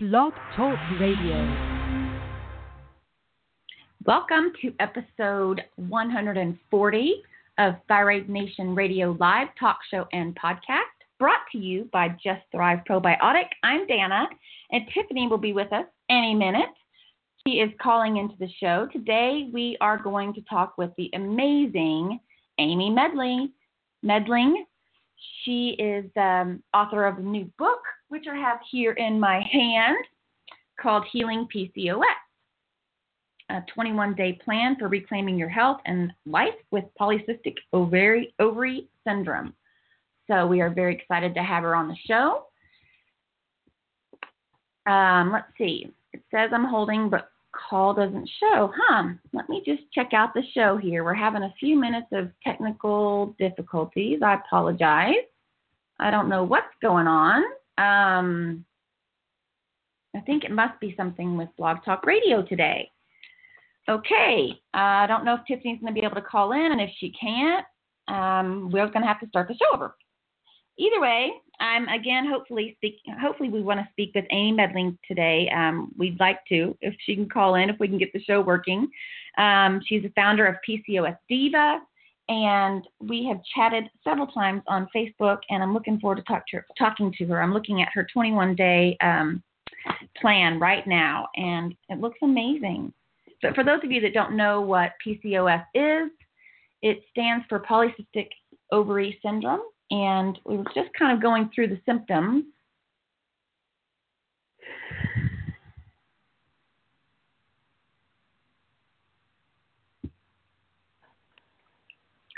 Blog Talk Radio. Welcome to episode 140 of Thyroid Nation Radio Live talk show and podcast, brought to you by Just Thrive Probiotic. I'm Dana, and Tiffany will be with us any minute. She is calling into the show. Today, we are going to talk with the amazing Amy Medley. Medling. She is um, author of a new book, which I have here in my hand, called Healing PCOS a 21 day plan for reclaiming your health and life with polycystic ovary, ovary syndrome. So we are very excited to have her on the show. Um, let's see. It says I'm holding, but call doesn't show. Huh. Let me just check out the show here. We're having a few minutes of technical difficulties. I apologize. I don't know what's going on. Um, I think it must be something with Blog Talk Radio today. Okay, uh, I don't know if Tiffany's going to be able to call in, and if she can't, um, we're going to have to start the show over. Either way, I'm again hopefully speak. Hopefully, we want to speak with Amy Medling today. Um, we'd like to, if she can call in, if we can get the show working. Um, she's the founder of PCOS Diva, and we have chatted several times on Facebook. And I'm looking forward to, talk to her, talking to her. I'm looking at her 21 day um, plan right now, and it looks amazing. But for those of you that don't know what PCOS is, it stands for polycystic ovary syndrome. And we were just kind of going through the symptoms.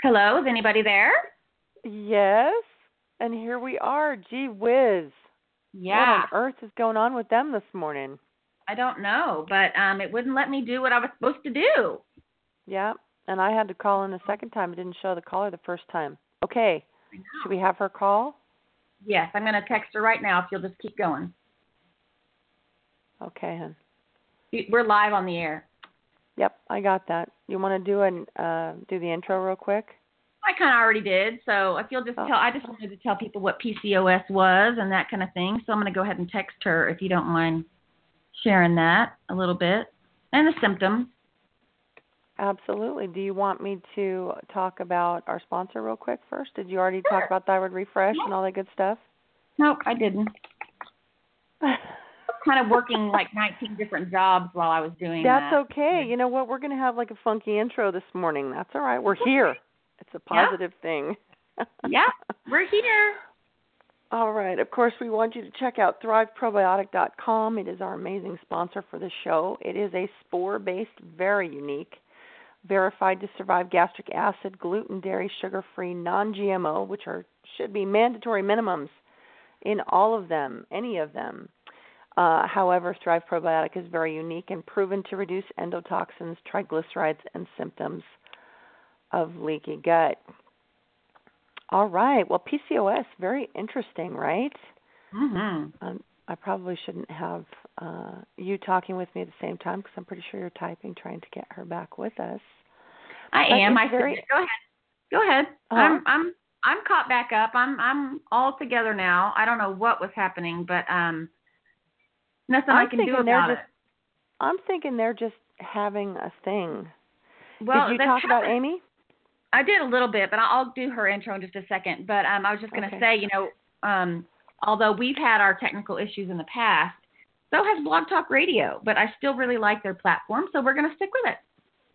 Hello, is anybody there? Yes. And here we are. Gee whiz. Yeah. What on earth is going on with them this morning? I don't know, but um, it wouldn't let me do what I was supposed to do. Yeah. And I had to call in the second time. It didn't show the caller the first time. Okay. Should we have her call? Yes, I'm going to text her right now if you'll just keep going. Okay, hon. We're live on the air. Yep, I got that. You want to do an uh, do the intro real quick? I kind of already did. So if you'll just Oh. tell, I just wanted to tell people what PCOS was and that kind of thing. So I'm going to go ahead and text her if you don't mind sharing that a little bit and the symptoms. Absolutely. Do you want me to talk about our sponsor real quick first? Did you already Sure. talk about thyroid refresh and all that good stuff? Nope, I didn't. Kind of working like 19 different jobs while I was doing That's that. okay. You know what? We're going to have like a funky intro this morning. That's all right. We're here. It's a Yeah. positive thing. Yeah, we're here. All right. Of course, we want you to check out thriveprobiotic.com. It is our amazing sponsor for the show. It is a spore based, very unique, verified to survive gastric acid, gluten, dairy, sugar free, non GMO, which are should be mandatory minimums in all of them, any of them. Uh, however, Thrive Probiotic is very unique and proven to reduce endotoxins, triglycerides, and symptoms of leaky gut. All right. Well, PCOS, very interesting, right? Mm-hmm. Um, I probably shouldn't have uh, you talking with me at the same time because I'm pretty sure you're typing, trying to get her back with us. I But am. I very- go ahead. Go ahead. Uh-huh. I'm I'm I'm caught back up. I'm I'm all together now. I don't know what was happening, but um nothing I'm I can do about just- it. I'm thinking they're just having a thing. Well, Did you talk about Amy? I did a little bit, but I'll I'll do her intro in just a second. But um I was just going to Okay. say, you know, um although we've had our technical issues in the past, so has Blog Talk Radio, but I still really like their platform, so we're going to stick with it.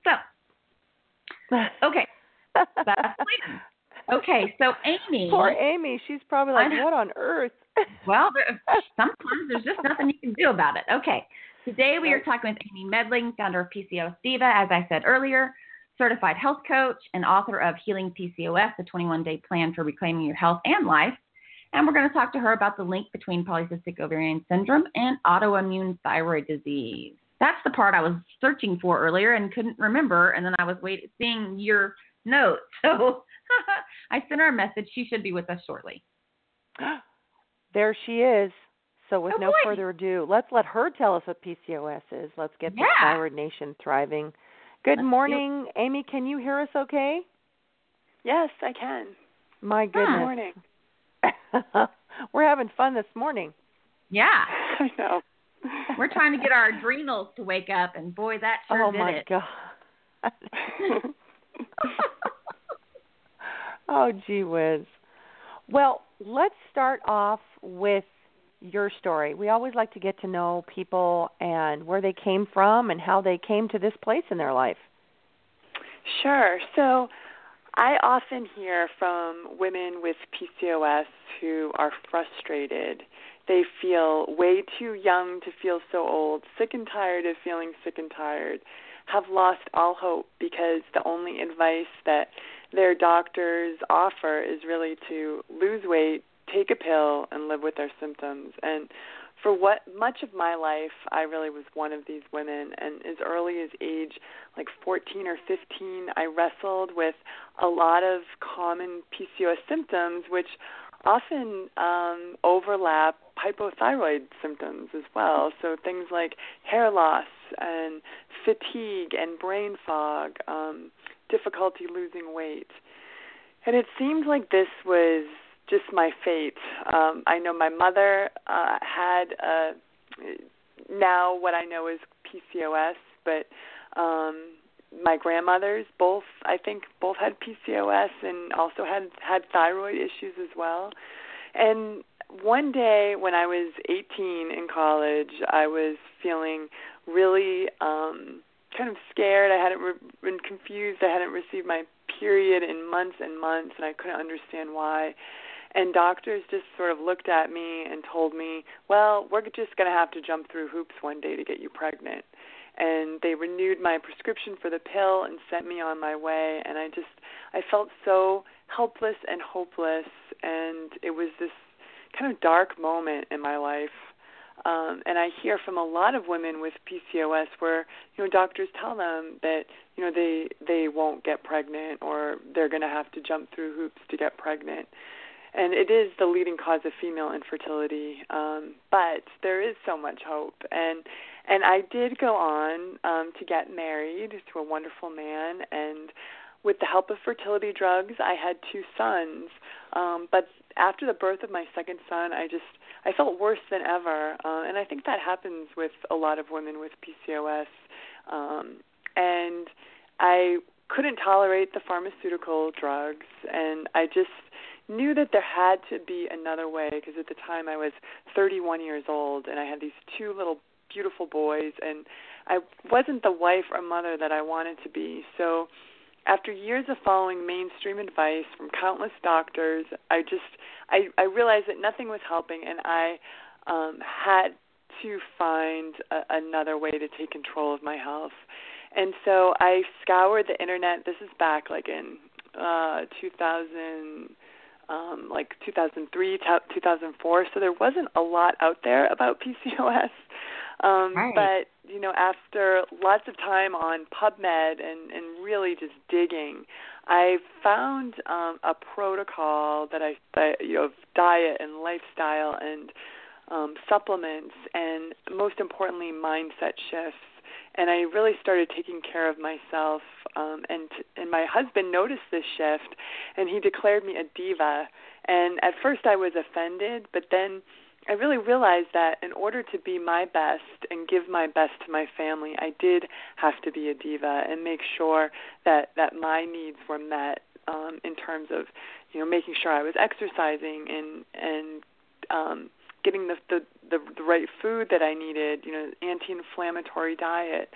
So, okay. That's. Okay, so Amy. Poor Amy. She's probably like, what on earth? Well, there, sometimes there's just nothing you can do about it. Okay. Today we are talking with Amy Medling, founder of PCOS Diva, as I said earlier, certified health coach and author of Healing PCOS, the 21 day plan for reclaiming your health and life. And we're going to talk to her about the link between polycystic ovarian syndrome and autoimmune thyroid disease. That's the part I was searching for earlier and couldn't remember, and then I was wait, seeing your note. So I sent her a message. She should be with us shortly. there she is. So with Oh, no boy. further ado, let's let her tell us what PCOS is. Let's get the Yeah. Thyroid Nation thriving. Good Let's do it. morning, Amy. Can you hear us okay? Yes, I can. My Good morning. We're having fun this morning. Yeah. I know. We're trying to get our adrenals to wake up, and boy, that sure oh did my it. god. oh gee whiz. Well, let's start off with your story. We always like to get to know people and where they came from and how they came to this place in their life. Sure. So I often hear from women with PCOS who are frustrated. They feel way too young to feel so old, sick and tired of feeling sick and tired, have lost all hope because the only advice that their doctors offer is really to lose weight, take a pill, and live with their symptoms. And for what much of my life I really was one of these women. And as early as age like 14 or 15 I wrestled with a lot of common PCOS symptoms which often um overlap hypothyroid symptoms as well. So things like hair loss and fatigue and brain fog um difficulty losing weight. And it seemed like this was just my fate. Um, I know my mother uh, had uh, now what I know is PCOS, but um, my grandmothers both I think both had PCOS and also had had thyroid issues as well. And one day when I was 18 in college, I was feeling really um kind of scared. I hadn't re- been confused. I hadn't received my period in months and months, and I couldn't understand why. And doctors just sort of looked at me and told me, well, we're just going to have to jump through hoops one day to get you pregnant. And they renewed my prescription for the pill and sent me on my way. And I just, I felt so helpless and hopeless. And it was this kind of dark moment in my life. Um, and I hear from a lot of women with PCOS where you know doctors tell them that you know they they won't get pregnant or they're going to have to jump through hoops to get pregnant and it is the leading cause of female infertility. Um, but there is so much hope, and and I did go on um, to get married to a wonderful man, and with the help of fertility drugs, I had two sons. Um, but after the birth of my second son, I just I felt worse than ever, uh, and I think that happens with a lot of women with PCOS. Um, and I couldn't tolerate the pharmaceutical drugs, and I just knew that there had to be another way because at the time I was 31 years old and I had these two little beautiful boys and I wasn't the wife or mother that I wanted to be. So after years of following mainstream advice from countless doctors, I just I I realized that nothing was helping and I um had to find a, another way to take control of my health. And so I scoured the internet. This is back like in uh 2000 um, like 2003, 2004. So there wasn't a lot out there about PCOS. Um, right. But you know, after lots of time on PubMed and and really just digging, I found um, a protocol that I, that, you know, of diet and lifestyle and um, supplements, and most importantly, mindset shifts and I really started taking care of myself. Um, and and my husband noticed this shift, and he declared me a diva. And at first I was offended, but then I really realized that in order to be my best and give my best to my family, I did have to be a diva and make sure that that my needs were met um, in terms of you know making sure I was exercising and and um, getting the, the the the right food that I needed, you know, anti-inflammatory diet.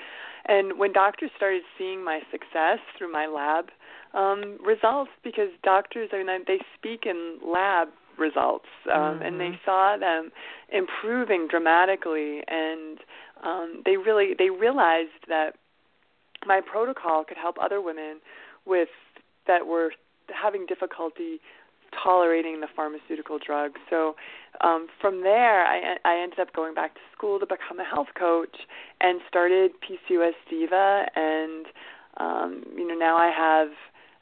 And when doctors started seeing my success through my lab um results because doctors I mean they speak in lab results um mm-hmm. and they mm-hmm. saw them improving dramatically and um they really they realized that my protocol could help other women with that were having difficulty tolerating the pharmaceutical drugs. So um, from there, I, I ended up going back to school to become a health coach and started PCOS Diva. And um, you know now I have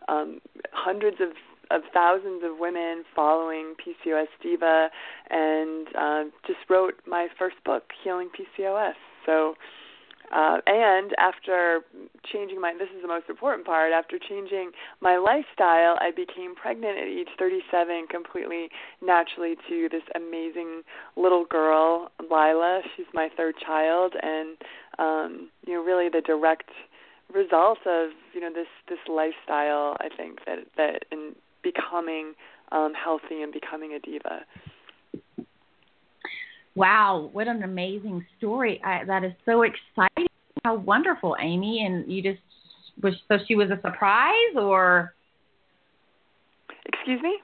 um, hundreds of of thousands of women following PCOS Diva, and uh, just wrote my first book, Healing PCOS. So uh, and after changing my this is the most important part after changing my lifestyle i became pregnant at age 37 completely naturally to this amazing little girl lila. She's my third child. And um you know really the direct result of you know this this lifestyle i think that that in becoming um healthy and becoming a diva Wow, what an amazing story! I, that is so exciting. How wonderful, Amy! And you just was so she was a surprise, or excuse me?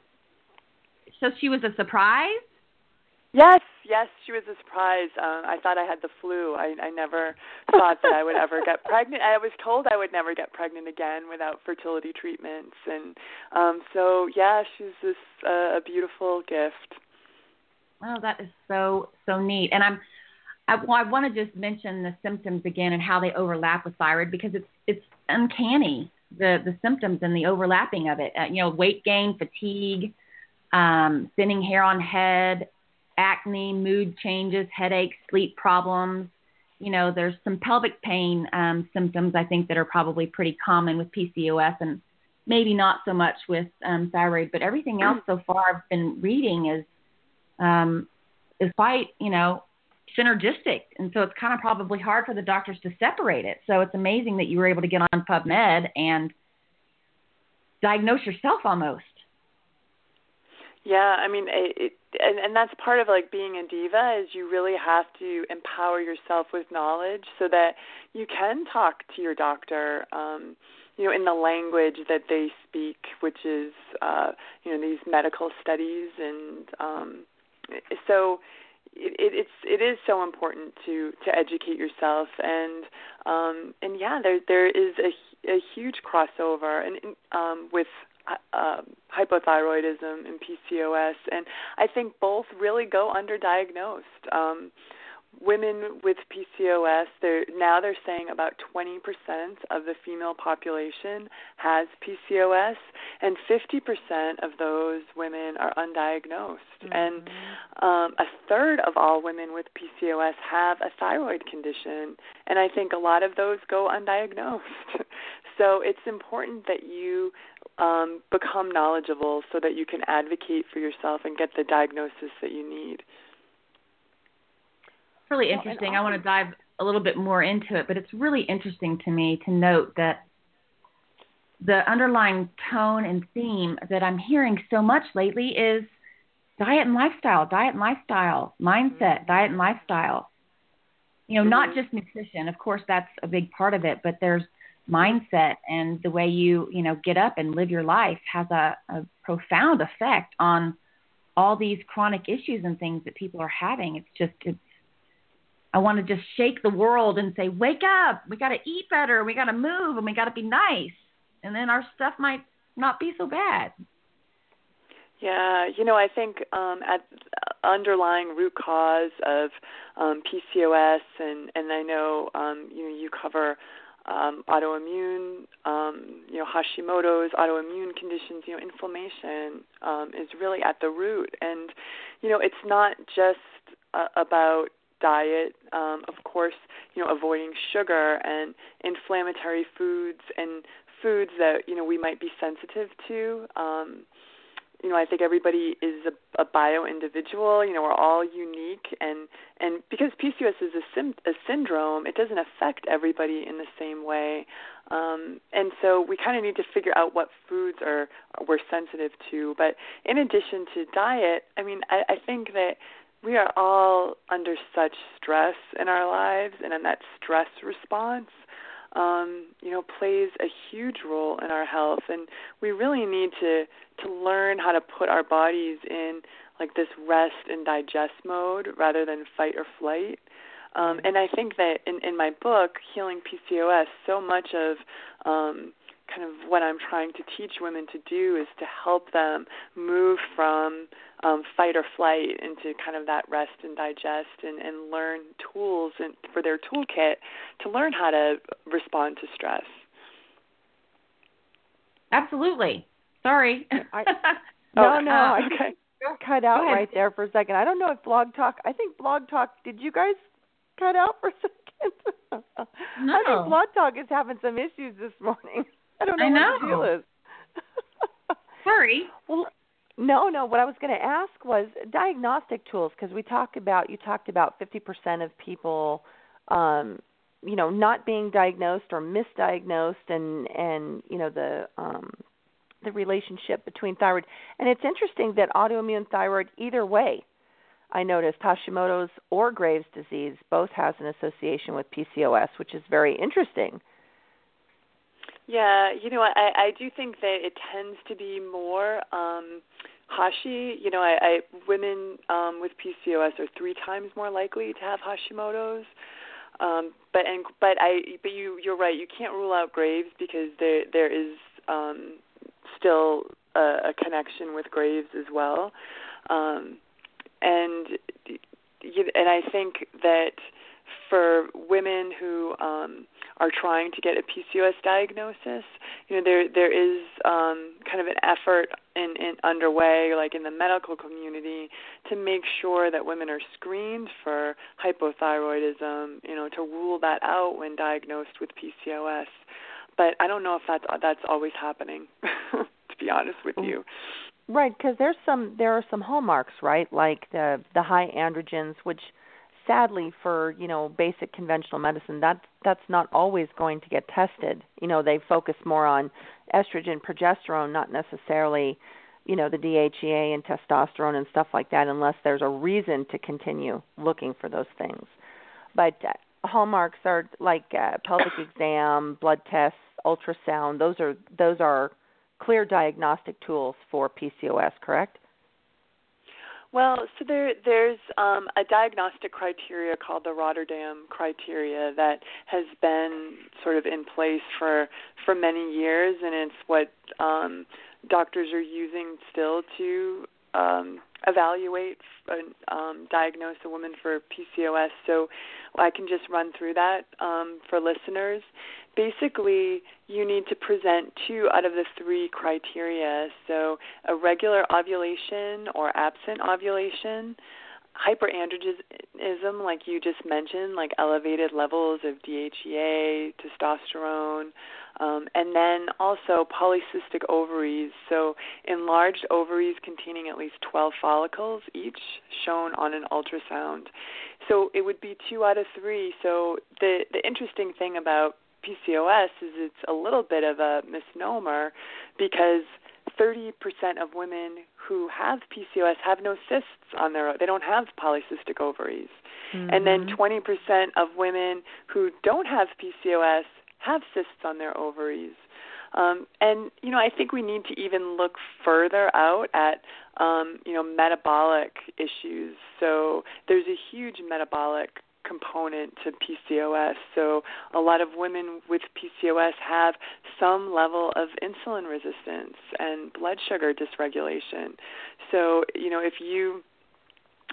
So she was a surprise. Yes, yes, she was a surprise. Um, I thought I had the flu. I, I never thought that I would ever get pregnant. I was told I would never get pregnant again without fertility treatments, and um, so yeah, she's this uh, a beautiful gift. Oh, that is so so neat. And I'm I, well, I want to just mention the symptoms again and how they overlap with thyroid because it's it's uncanny the the symptoms and the overlapping of it. Uh, you know, weight gain, fatigue, um, thinning hair on head, acne, mood changes, headaches, sleep problems. You know, there's some pelvic pain um, symptoms I think that are probably pretty common with PCOS and maybe not so much with um, thyroid, but everything else so far I've been reading is um, is quite, you know, synergistic. And so it's kind of probably hard for the doctors to separate it. So it's amazing that you were able to get on PubMed and diagnose yourself almost. Yeah, I mean, it, it, and and that's part of like being a diva is you really have to empower yourself with knowledge so that you can talk to your doctor. Um, you know, in the language that they speak, which is, uh, you know, these medical studies and um, so it, it, it's it is so important to to educate yourself and um and yeah there there is a a huge crossover and um with uh, hypothyroidism and PCOS and I think both really go underdiagnosed um women with PCOS, they're now they're saying about 20% of the female population has PCOS, and 50% of those women are undiagnosed, mm-hmm. and um, a third of all women with PCOS have a thyroid condition, and I think a lot of those go undiagnosed. so it's important that you um, become knowledgeable so that you can advocate for yourself and get the diagnosis that you need really interesting. Well, I want to dive a little bit more into it, but it's really interesting to me to note that the underlying tone and theme that I'm hearing so much lately is diet and lifestyle, diet and lifestyle, mindset, mm-hmm. diet and lifestyle. You know, mm-hmm. not just nutrition. Of course, that's a big part of it, but there's mindset and the way you, you know, get up and live your life has a, a profound effect on all these chronic issues and things that people are having. It's just it's I want to just shake the world and say, wake up. We got to eat better. We got to move and we got to be nice. And then our stuff might not be so bad. Yeah, you know, I think um, at underlying root cause of um, PCOS, and and I know um, you know you cover um, autoimmune, um, you know Hashimoto's, autoimmune conditions. You know, inflammation um, is really at the root, and you know it's not just uh, about diet, um, of course, you know, avoiding sugar and inflammatory foods and foods that you know we might be sensitive to. Um, you know, I think everybody is a, a bio individual. You know, we're all unique, and and because PCOS is a, sim, a syndrome, it doesn't affect everybody in the same way. Um, and so we kind of need to figure out what foods are we're sensitive to. But in addition to diet, I mean, I, I think that we are all under such stress in our lives, and in that stress response, um, you know, plays a huge role in our health. And we really need to to learn how to put our bodies in like this rest and digest mode rather than fight or flight. Um, and I think that in, in my book, Healing PCOS, so much of um, kind of what I'm trying to teach women to do is to help them move from um, fight or flight into kind of that rest and digest and, and learn tools and, for their toolkit to learn how to respond to stress. Absolutely. Sorry. I, no, no, I okay. cut out right there for a second. I don't know if Blog Talk. I think Blog Talk. Did you guys cut out for a second? No. I think Blog Talk is having some issues this morning. I don't know, I what the deal is. Sorry. Well, no, no. What I was going to ask was diagnostic tools because we talked about you talked about 50% of people, um, you know, not being diagnosed or misdiagnosed, and and you know the um, the relationship between thyroid. And it's interesting that autoimmune thyroid, either way, I noticed Hashimoto's or Graves' disease both has an association with PCOS, which is very interesting. Yeah, you know, I I do think that it tends to be more um Hashi, you know, I, I women um with PCOS are three times more likely to have Hashimoto's. Um but and but I but you you're right, you can't rule out Graves because there there is um still a, a connection with Graves as well. Um and and I think that for women who um are trying to get a PCOS diagnosis, you know there there is um kind of an effort in, in underway like in the medical community to make sure that women are screened for hypothyroidism, you know, to rule that out when diagnosed with PCOS. But I don't know if that's that's always happening to be honest with you. Right, because there's some there are some hallmarks, right? Like the the high androgens, which sadly for you know basic conventional medicine, that that's not always going to get tested. You know, they focus more on estrogen, progesterone, not necessarily you know the DHEA and testosterone and stuff like that, unless there's a reason to continue looking for those things. But uh, hallmarks are like uh, pelvic exam, blood tests, ultrasound. Those are those are clear diagnostic tools for PCOS, correct? Well, so there there's um, a diagnostic criteria called the Rotterdam criteria that has been sort of in place for for many years, and it's what um, doctors are using still to um, evaluate and um, diagnose a woman for PCOS. So I can just run through that um, for listeners. Basically, you need to present two out of the three criteria. So a regular ovulation or absent ovulation, hyperandrogenism, like you just mentioned, like elevated levels of DHEA, testosterone, um, and then also polycystic ovaries, so enlarged ovaries containing at least 12 follicles each, shown on an ultrasound. So it would be two out of three. So the the interesting thing about PCOS is it's a little bit of a misnomer because 30% of women who have PCOS have no cysts on their they don't have polycystic ovaries. And then 20% of women who don't have PCOS have cysts on their ovaries. Um, and you know, I think we need to even look further out at um, you know metabolic issues. So there's a huge metabolic component to PCOS. So a lot of women with PCOS have some level of insulin resistance and blood sugar dysregulation. So you know, if you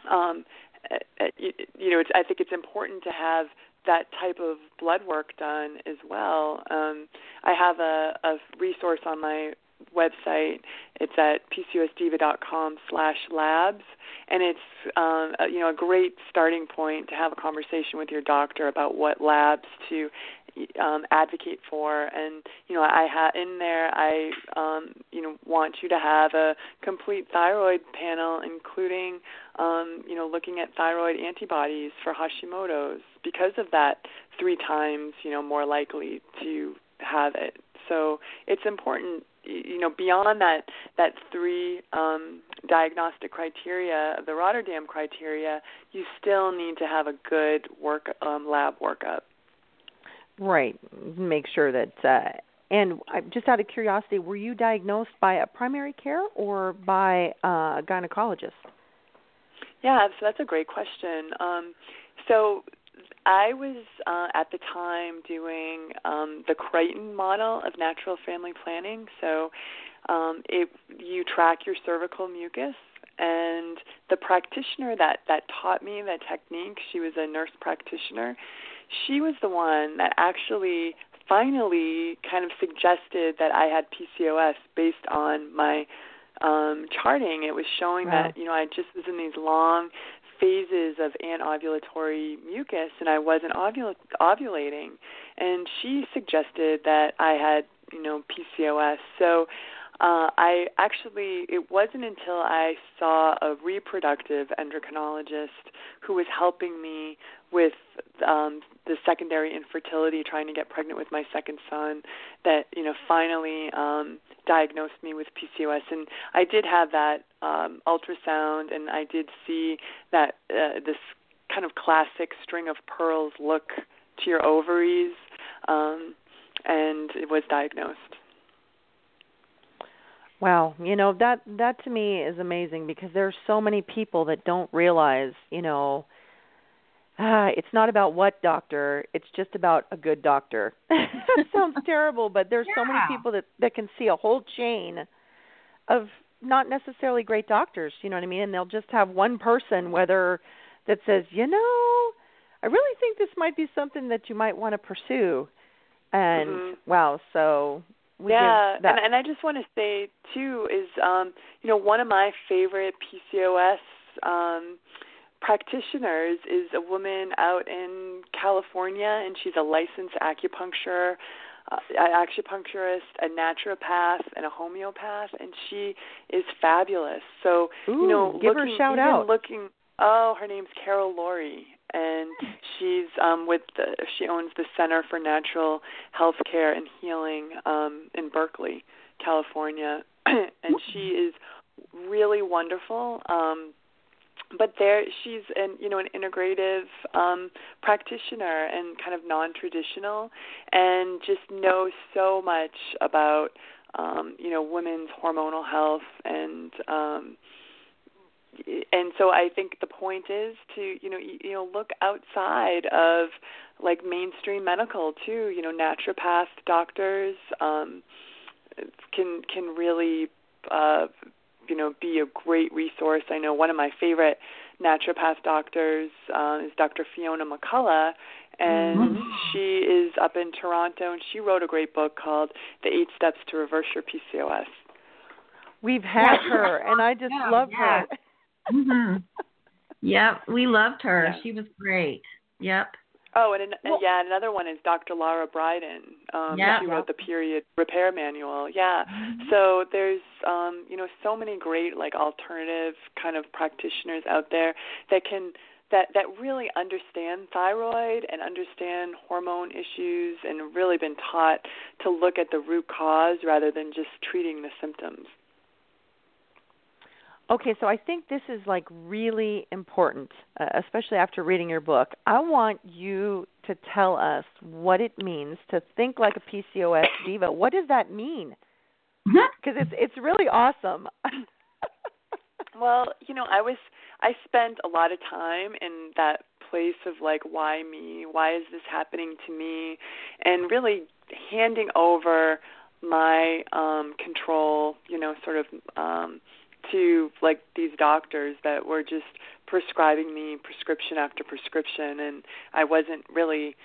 um, uh, uh, you, you know, it's, I think it's important to have that type of blood work done as well. Um, I have a, a resource on my website. It's at pcosdiva.com slash labs, and it's um, a, you know a great starting point to have a conversation with your doctor about what labs to um, advocate for. And you know, I ha- in there I um, you know want you to have a complete thyroid panel, including um, you know looking at thyroid antibodies for Hashimoto's because of that three times you know more likely to have it. So it's important you know beyond that that three um, diagnostic criteria the Rotterdam criteria you still need to have a good work um, lab workup Right. Make sure that. Uh, and just out of curiosity, were you diagnosed by a primary care or by uh, a gynecologist? Yeah, so that's a great question. Um, so I was uh, at the time doing um, the Creighton model of natural family planning. So um, it you track your cervical mucus, and the practitioner that that taught me the technique, she was a nurse practitioner. She was the one that actually finally kind of suggested that I had PCOS based on my um charting it was showing Wow. that you know I just was in these long phases of anovulatory mucus and I wasn't ovul- ovulating. And she suggested that I had you know PCOS so uh, I actually, it wasn't until I saw a reproductive endocrinologist who was helping me with um, the secondary infertility, trying to get pregnant with my second son, that you know finally um, diagnosed me with PCOS. And I did have that um, ultrasound, and I did see that uh, this kind of classic string of pearls look to your ovaries, um, and it was diagnosed. Wow, you know that that to me is amazing because there are so many people that don't realize, you know, ah, it's not about what doctor, it's just about a good doctor. that sounds terrible, but there's yeah. so many people that that can see a whole chain of not necessarily great doctors, you know what I mean? And they'll just have one person whether that says, "You know, I really think this might be something that you might want to pursue." And mm-hmm. wow, so yeah, and and I just want to say too is um, you know one of my favorite PCOS um, practitioners is a woman out in California, and she's a licensed acupuncture. Uh, acupuncturist, a naturopath, and a homeopath, and she is fabulous. So Ooh, you know, give looking, her a shout out. Looking, oh, her name's Carol Laurie, and she's um with the she owns the Center for Natural Health Care and Healing um in Berkeley, California. And she is really wonderful um but there she's an you know an integrative um practitioner and kind of non-traditional and just knows so much about um you know women's hormonal health and um and so I think the point is to you know you, you know look outside of like mainstream medical too. You know, naturopath doctors um, can can really uh, you know be a great resource. I know one of my favorite naturopath doctors uh, is Dr. Fiona McCulloch, and mm-hmm. she is up in Toronto, and she wrote a great book called The Eight Steps to Reverse Your PCOS. We've had her, and I just yeah, love yeah. her hmm Yep, we loved her. Yeah. She was great. Yep. Oh, and an, well, yeah, another one is Dr. Lara Briden. Um, yeah. she wrote the period repair manual. Yeah. Mm-hmm. So there's um, you know, so many great like alternative kind of practitioners out there that can that that really understand thyroid and understand hormone issues and really been taught to look at the root cause rather than just treating the symptoms. Okay, so I think this is like really important, uh, especially after reading your book. I want you to tell us what it means to think like a PCOS diva. What does that mean? Because it's it's really awesome. well, you know, I was I spent a lot of time in that place of like why me? Why is this happening to me? And really handing over my um control, you know, sort of um to like these doctors that were just prescribing me prescription after prescription and I wasn't really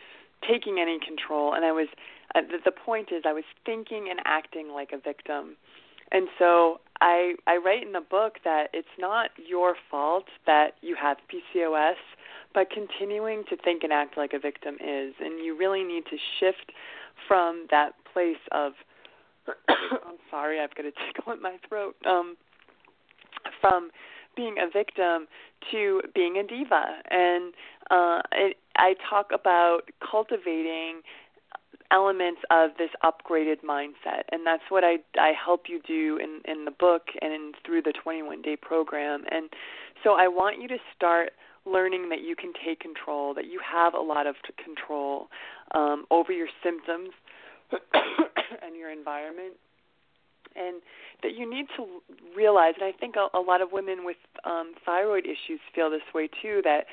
taking any control and I was uh, the, the point is I was thinking and acting like a victim. And so I I write in the book that it's not your fault that you have PCOS, but continuing to think and act like a victim is and you really need to shift from that place of I'm sorry, I've got a tickle in my throat. Um from being a victim to being a diva. And uh, I talk about cultivating elements of this upgraded mindset. And that's what I I help you do in in the book and in, through the 21 day program. And so I want you to start learning that you can take control that you have a lot of control um, over your symptoms and your environment and that you need to realize, and I think a, a lot of women with um, thyroid issues feel this way too, that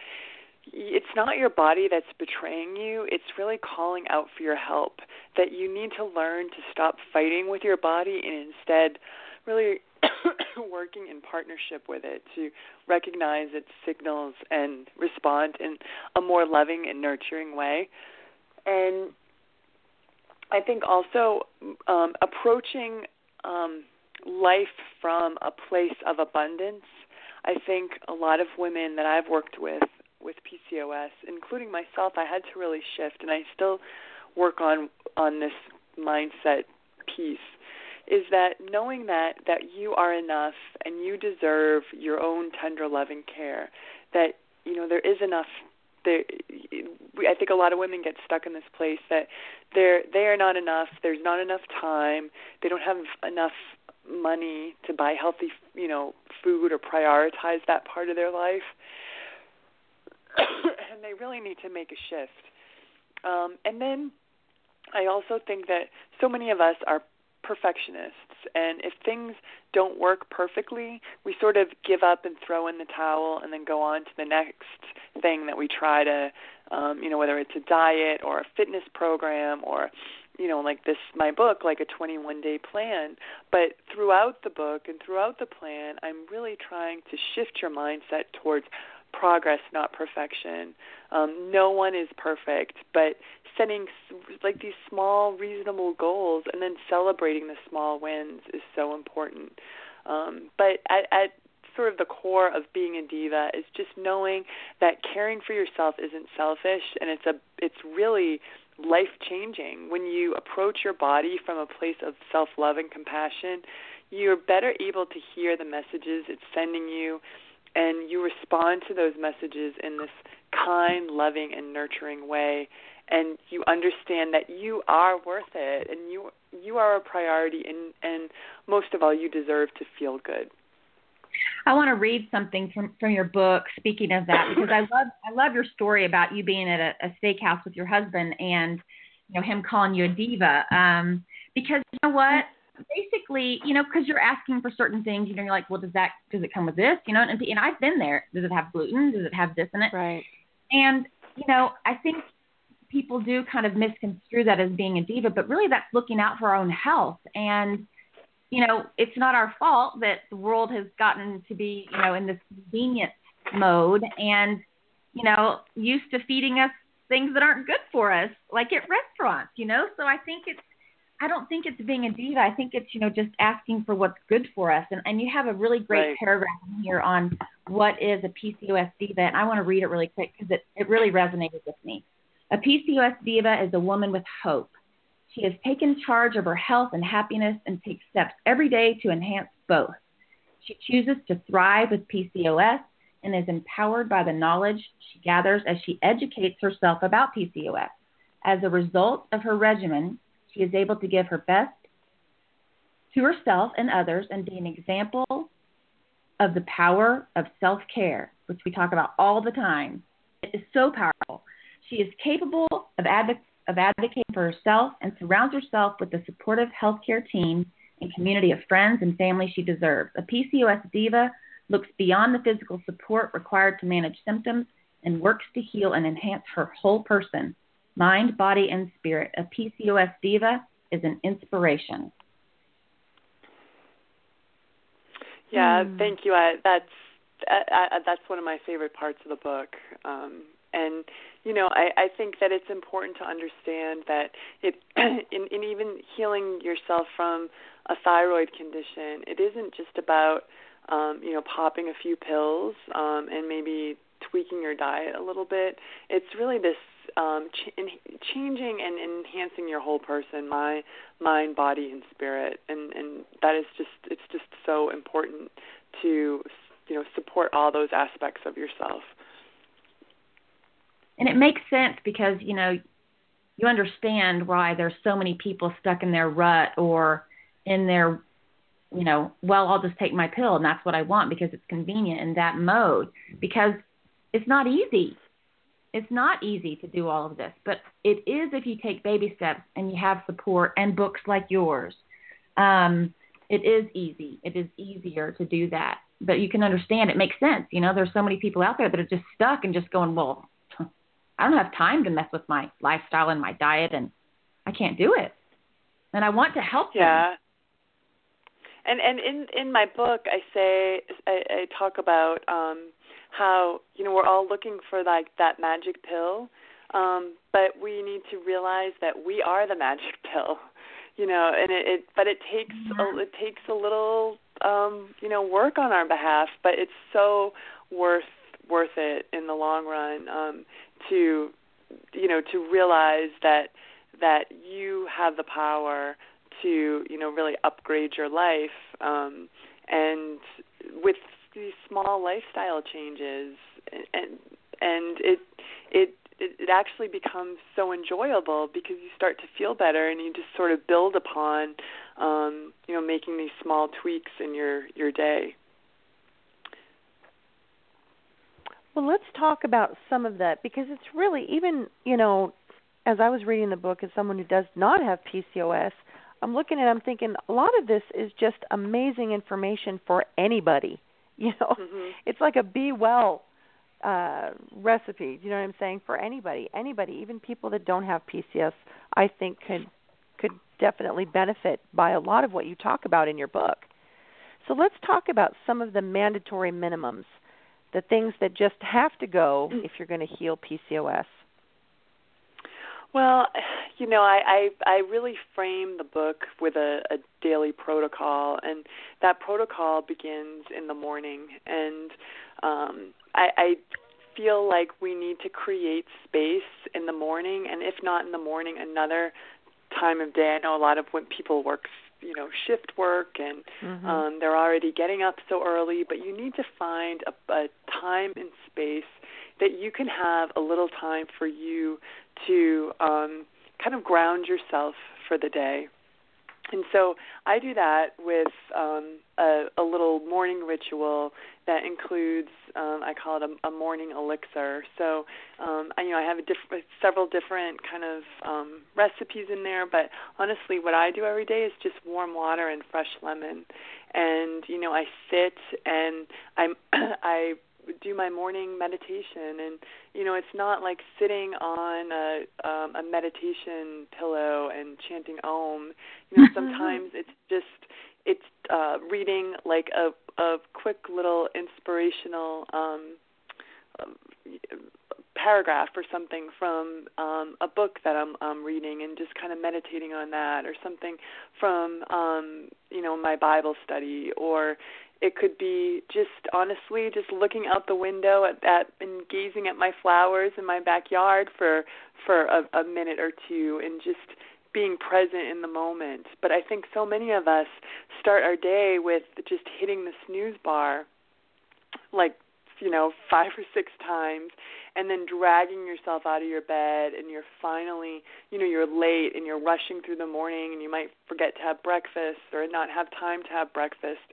it's not your body that's betraying you, it's really calling out for your help. That you need to learn to stop fighting with your body and instead really working in partnership with it to recognize its signals and respond in a more loving and nurturing way. And I think also um, approaching um, life from a place of abundance. I think a lot of women that I've worked with with PCOS, including myself, I had to really shift, and I still work on on this mindset piece. Is that knowing that that you are enough and you deserve your own tender, loving care. That you know there is enough there I think a lot of women get stuck in this place that they're they are not enough. There's not enough time. They don't have enough money to buy healthy, you know, food or prioritize that part of their life. and they really need to make a shift. Um, and then I also think that so many of us are perfectionists and if things don't work perfectly we sort of give up and throw in the towel and then go on to the next thing that we try to um you know whether it's a diet or a fitness program or you know like this my book like a 21 day plan. But throughout the book and throughout the plan i'm really trying to shift your mindset towards progress not perfection. Um no one is perfect but setting like these small reasonable goals and then celebrating the small wins is so important. Um but at at sort of the core of being a diva is just knowing that caring for yourself isn't selfish and it's a it's really life changing when you approach your body from a place of self love and compassion you're better able to hear the messages it's sending you and you respond to those messages in this kind loving and nurturing way and you understand that you are worth it and you you are a priority and and most of all you deserve to feel good I want to read something from from your book. Speaking of that, because I love I love your story about you being at a, a steakhouse with your husband and you know him calling you a diva. Um, because you know what, basically, you know, because you're asking for certain things, you know, you're like, well, does that does it come with this? You know, and, and I've been there. Does it have gluten? Does it have this in it? Right. And you know, I think people do kind of misconstrue that as being a diva, but really that's looking out for our own health. And, you know, it's not our fault that the world has gotten to be, you know, in this convenience mode and, you know, used to feeding us things that aren't good for us, like at restaurants, you know? So I think it's, I don't think it's being a diva. I think it's, you know, just asking for what's good for us. And, and you have a really great right. paragraph here on what is a PCOS diva. And I want to read it really quick because it, it really resonated with me. A PCOS diva is a woman with hope. She has taken charge of her health and happiness and takes steps every day to enhance both. She chooses to thrive with PCOS and is empowered by the knowledge she gathers as she educates herself about PCOS. As a result of her regimen, she is able to give her best to herself and others and be an example of the power of self care, which we talk about all the time. It is so powerful. She is capable of, adv- of advocating for herself and surrounds herself with the supportive healthcare team and community of friends and family she deserves. A PCOS diva looks beyond the physical support required to manage symptoms and works to heal and enhance her whole person, mind, body, and spirit. A PCOS diva is an inspiration. Yeah, Hmm. thank you. I, that's I, I, that's one of my favorite parts of the book. Um, and you know, I, I think that it's important to understand that it in, in even healing yourself from a thyroid condition, it isn't just about um, you know popping a few pills um, and maybe tweaking your diet a little bit. It's really this um, ch- in, changing and enhancing your whole person, my mind, body, and spirit, and and that is just it's just so important to you know support all those aspects of yourself. And it makes sense because, you know, you understand why there's so many people stuck in their rut or in their, you know, well, I'll just take my pill and that's what I want because it's convenient in that mode. Because it's not easy. It's not easy to do all of this, but it is if you take baby steps and you have support and books like yours. Um, it is easy. It is easier to do that. But you can understand it makes sense. You know, there's so many people out there that are just stuck and just going, well, I don't have time to mess with my lifestyle and my diet, and I can't do it. And I want to help. Yeah. And and in in my book, I say I, I talk about um, how you know we're all looking for like that magic pill, um, but we need to realize that we are the magic pill. you know, and it, it but it takes a, it takes a little um, you know work on our behalf, but it's so worth worth it in the long run um, to you know to realize that that you have the power to you know really upgrade your life um, and with these small lifestyle changes and and it it it actually becomes so enjoyable because you start to feel better and you just sort of build upon um you know making these small tweaks in your your day. Well let's talk about some of that because it's really even you know as i was reading the book as someone who does not have pcos i'm looking it i'm thinking a lot of this is just amazing information for anybody you know mm-hmm. it's like a be well uh recipe. You know what i'm saying? For anybody anybody even people that don't have pcos i think could could definitely benefit by a lot of what you talk about in your book. So let's talk about some of the mandatory minimums the things that just have to go if you're going to heal pcos well, you know, I, I I really frame the book with a, a daily protocol, and that protocol begins in the morning. And um, I, I feel like we need to create space in the morning, and if not in the morning, another time of day. I know a lot of when people work, you know, shift work, and mm-hmm. um, they're already getting up so early. But you need to find a, a time and space that you can have a little time for you to um, kind of ground yourself for the day. And so I do that with um, a, a little morning ritual that includes um, I call it a, a morning elixir. So um, I, you know I have a diff- several different kind of um, recipes in there, but honestly, what I do every day is just warm water and fresh lemon, and you know I sit and I'm I do my morning meditation. And you know it's not like sitting on a um a meditation pillow and chanting om. You know sometimes it's just it's uh reading like a a quick little inspirational um paragraph or something from um a book that I'm um reading and just kind of meditating on that or something from um you know my bible study or it could be just honestly just looking out the window at that and gazing at my flowers in my backyard for for a, a minute or two and just being present in the moment. But I think so many of us start our day with just hitting the snooze bar like you know five or six times and then dragging yourself out of your bed and you're finally you know you're late and you're rushing through the morning and you might forget to have breakfast or not have time to have breakfast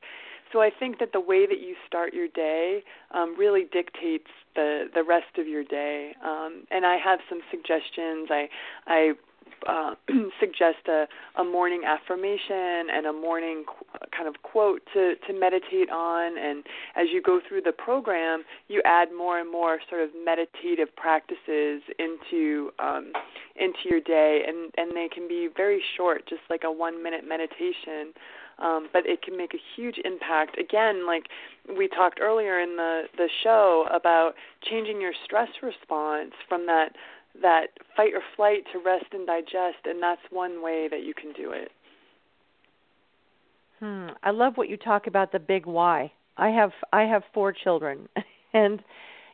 so I think that the way that you start your day um, really dictates the the rest of your day. Um, and I have some suggestions. I I uh, suggest a, a morning affirmation and a morning qu- kind of quote to, to meditate on. And as you go through the program, you add more and more sort of meditative practices into um, into your day, and and they can be very short, just like a one minute meditation um, but it can make a huge impact. Again, like we talked earlier in the the show about changing your stress response from that that fight or flight to rest and digest, and that's one way that you can do it. Hmm. I love what you talk about the big why. I have I have four children, and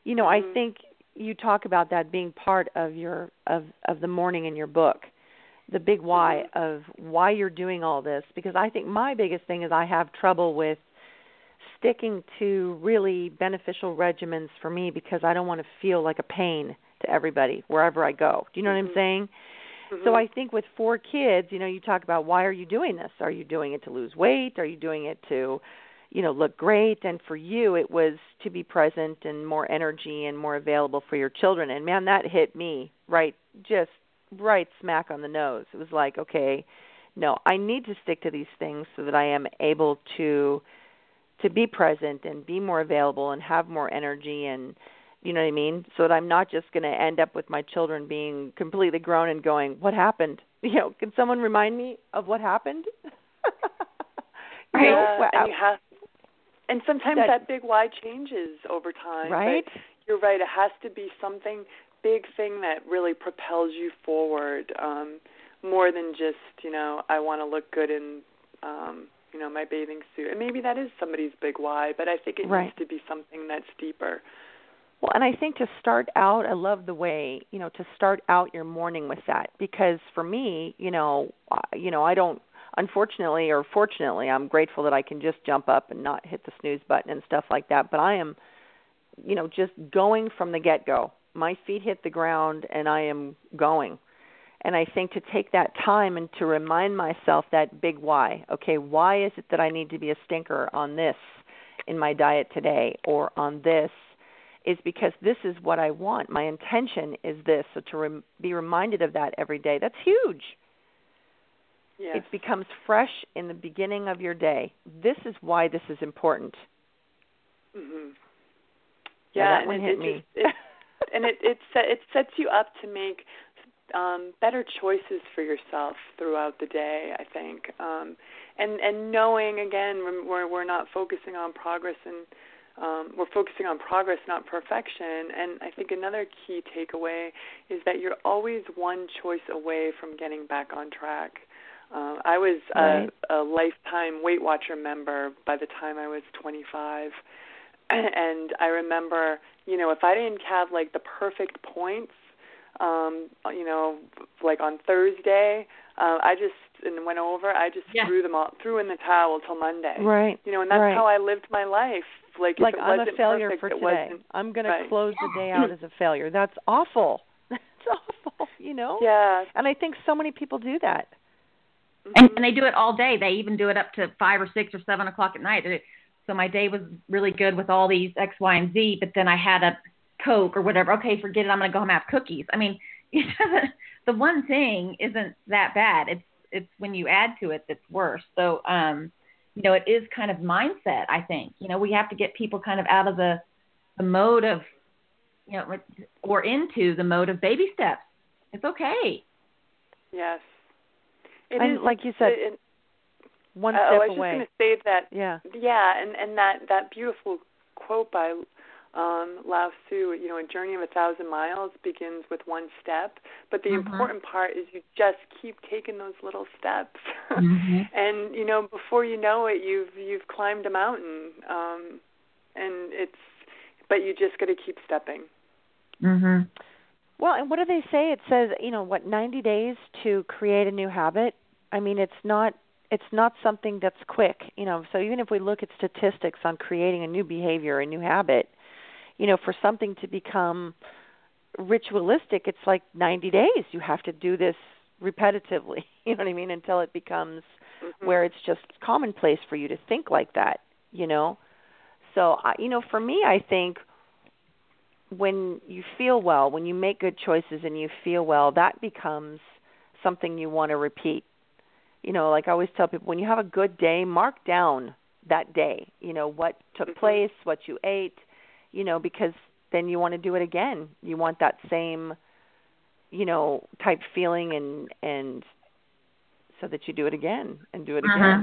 you know mm-hmm. I think you talk about that being part of your of of the morning in your book the big why mm-hmm. of why you're doing all this because I think my biggest thing is I have trouble with sticking to really beneficial regimens for me because I don't want to feel like a pain to everybody wherever I go. Do you know mm-hmm. what I'm saying? Mm-hmm. So I think with four kids, you know, you talk about why are you doing this? Are you doing it to lose weight? Are you doing it to, you know, look great? And for you, it was to be present and more energy and more available for your children. And man, that hit me right just right smack on the nose. It was like, okay, no, I need to stick to these things so that I am able to to be present and be more available and have more energy and you know what I mean? So that I'm not just going to end up with my children being completely grown and going, "What happened?" You know, can someone remind me of what happened? right. Yeah, and you have, and sometimes that, that big why changes over time. Right. You're right. It has to be something big thing that really propels you forward um, more than just you know I want to look good in um, you know my bathing suit. And maybe that is somebody's big why, but I think it right. needs to be something that's deeper. Well, and I think to start out, I love the way you know to start out your morning with that because for me, you know, you know, I don't. Unfortunately or fortunately, I'm grateful that I can just jump up and not hit the snooze button and stuff like that. But I am, you know, just going from the get go. My feet hit the ground and I am going. And I think to take that time and to remind myself that big why. Okay, why is it that I need to be a stinker on this in my diet today or on this is because this is what I want. My intention is this. So to rem- be reminded of that every day, that's huge. Yes. It becomes fresh in the beginning of your day. This is why this is important. Mm-hmm. Yeah, Yeah, and one it, hit it me. Just, it, and it it set, it sets you up to make um better choices for yourself throughout the day, I think. Um and and knowing again we're we're not focusing on progress and um, we're focusing on progress, not perfection. And I think another key takeaway is that you're always one choice away from getting back on track. Uh, I was right. a, a lifetime Weight Watcher member by the time I was 25, and I remember, you know, if I didn't have like the perfect points, um, you know, like on Thursday, uh, I just and went over. I just Yeah. threw them all, threw in the towel till Monday. Right. You know, and that's right. how I lived my life. Like, like if it I'm a wasn't failure perfect, for today. I'm going to right. close the day out as a failure. That's awful. That's awful, you know? Yeah. And I think so many people do that. and, Mhm. and they do it all day. They even do it up to five or six or seven o'clock at night. It- So my day was really good with all these X, Y, and Z. But then I had a Coke or whatever. Okay, forget it. I'm going to go home and have cookies. I mean, it doesn't. The one thing isn't that bad. It's it's when you add to it that's worse. So um, you know, it is kind of mindset. I think you know we have to get people kind of out of the the mode of you know or into the mode of baby steps. It's okay. Yes. It And is- like you said, it- One uh, step oh, I was away. just going to say that yeah. Yeah, and and that that beautiful quote by um, Lao Tzu, you know, a journey of a thousand miles begins with one step. But the Mhm. important part is you just keep taking those little steps, mm-hmm. and you know, before you know it, you've you've climbed a mountain, um, and it's. But you just got to keep stepping. Mhm. Well, and what do they say? It says, you know, what 90 days to create a new habit. I mean, it's not it's not something that's quick, you know. So even if we look at statistics on creating a new behavior, a new habit, you know, for something to become ritualistic, it's like 90 days. You have to do this repetitively, you know what I mean, until it becomes Mhm. where it's just commonplace for you to think like that, you know. So, I you know, for me, I think when you feel well, when you make good choices and you feel well, that becomes something you want to repeat. You know, like I always tell people, when you have a good day, mark down that day. You know what took Mhm. place, what you ate. You know, because then you want to do it again. You want that same, you know, type feeling, and and so that you do it again and do it Uh-huh.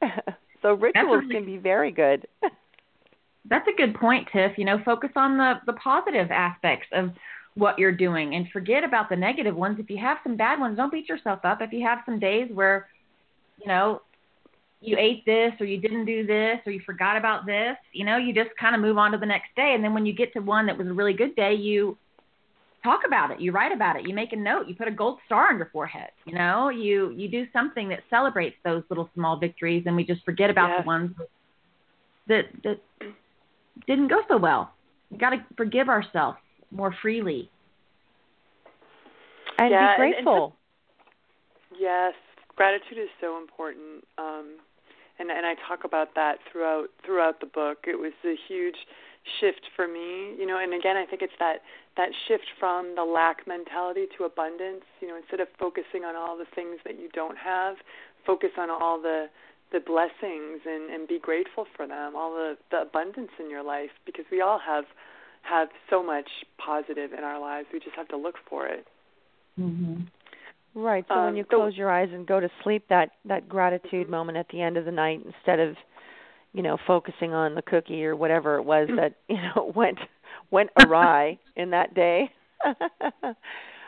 again. so rituals really- can be very good. That's a good point, Tiff. You know, focus on the the positive aspects of what you're doing and forget about the negative ones. If you have some bad ones, don't beat yourself up. If you have some days where, you know, you ate this or you didn't do this or you forgot about this, you know, you just kind of move on to the next day. And then when you get to one that was a really good day, you talk about it, you write about it, you make a note, you put a gold star on your forehead. You know, you you do something that celebrates those little small victories, and we just forget about Yes. the ones that that didn't go so well. We got to forgive ourselves more freely. and Yeah, be and- and grateful. Yes, gratitude is so important. Um, and and I talk about that throughout throughout the book. It was a huge shift for me, you know, and again I think it's that that shift from the lack mentality to abundance, you know, instead of focusing on all the things that you don't have, focus on all the the blessings and and be grateful for them, all the the abundance in your life because we all have have so much positive in our lives. We just have to look for it. Mm-hmm. Right. So when Um, you so- close your eyes and go to sleep, that that gratitude moment at the end of the night, instead of, you know, focusing on the cookie or whatever it was that you know went went awry in that day.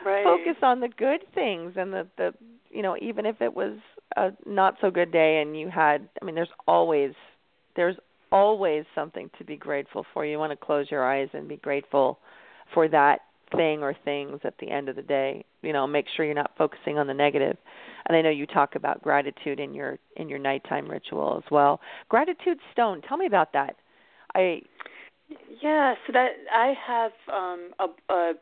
right. focus on the good things and the the you know even if it was a not so good day and you had I mean there's always there's always something to be grateful for. You want to close your eyes and be grateful for that thing or things at the end of the day. You know, make sure you're not focusing on the negative. And I know you talk about gratitude in your in your nighttime ritual as well. Gratitude stone. Tell me about that. I yeah, so that I have um a, a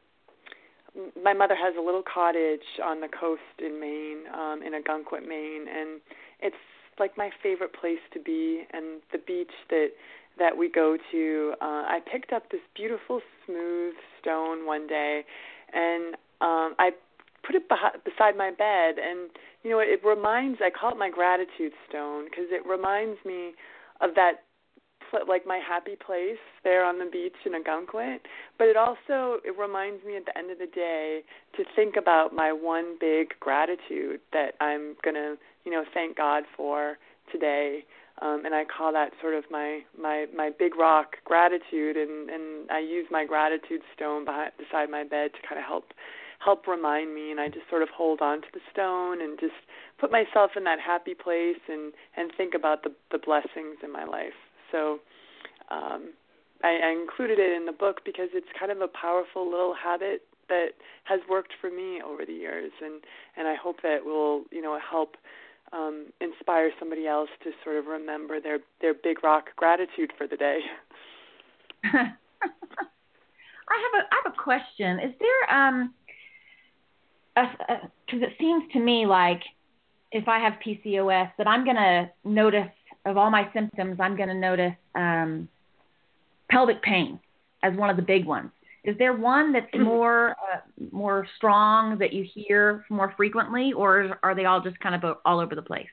my mother has a little cottage on the coast in Maine, um in Ogunquit, Maine, and it's like my favorite place to be and the beach that that we go to. Uh, I picked up this beautiful smooth stone one day, and um, I put it beh- beside my bed. And you know, it, it reminds. I call it my gratitude stone because it reminds me of that like my happy place there on the beach in Ogunquit, but it also it reminds me at the end of the day to think about my one big gratitude that I'm gonna you know thank God for today um, and I call that sort of my my my big rock gratitude, and and I use my gratitude stone behind, beside my bed to kind of help help remind me, and I just sort of hold on to the stone and just put myself in that happy place and and think about the the blessings in my life. So. Um, I, I included it in the book because it's kind of a powerful little habit that has worked for me over the years, and and I hope that will you know help um, inspire somebody else to sort of remember their their big rock gratitude for the day. I have a I have a question. Is there um because it seems to me like if I have PCOS that I'm going to notice of all my symptoms I'm going to notice um pelvic pain as one of the big ones. Is there one that's mm-hmm. more uh, more strong that you hear more frequently, or are they all just kind of all over the place?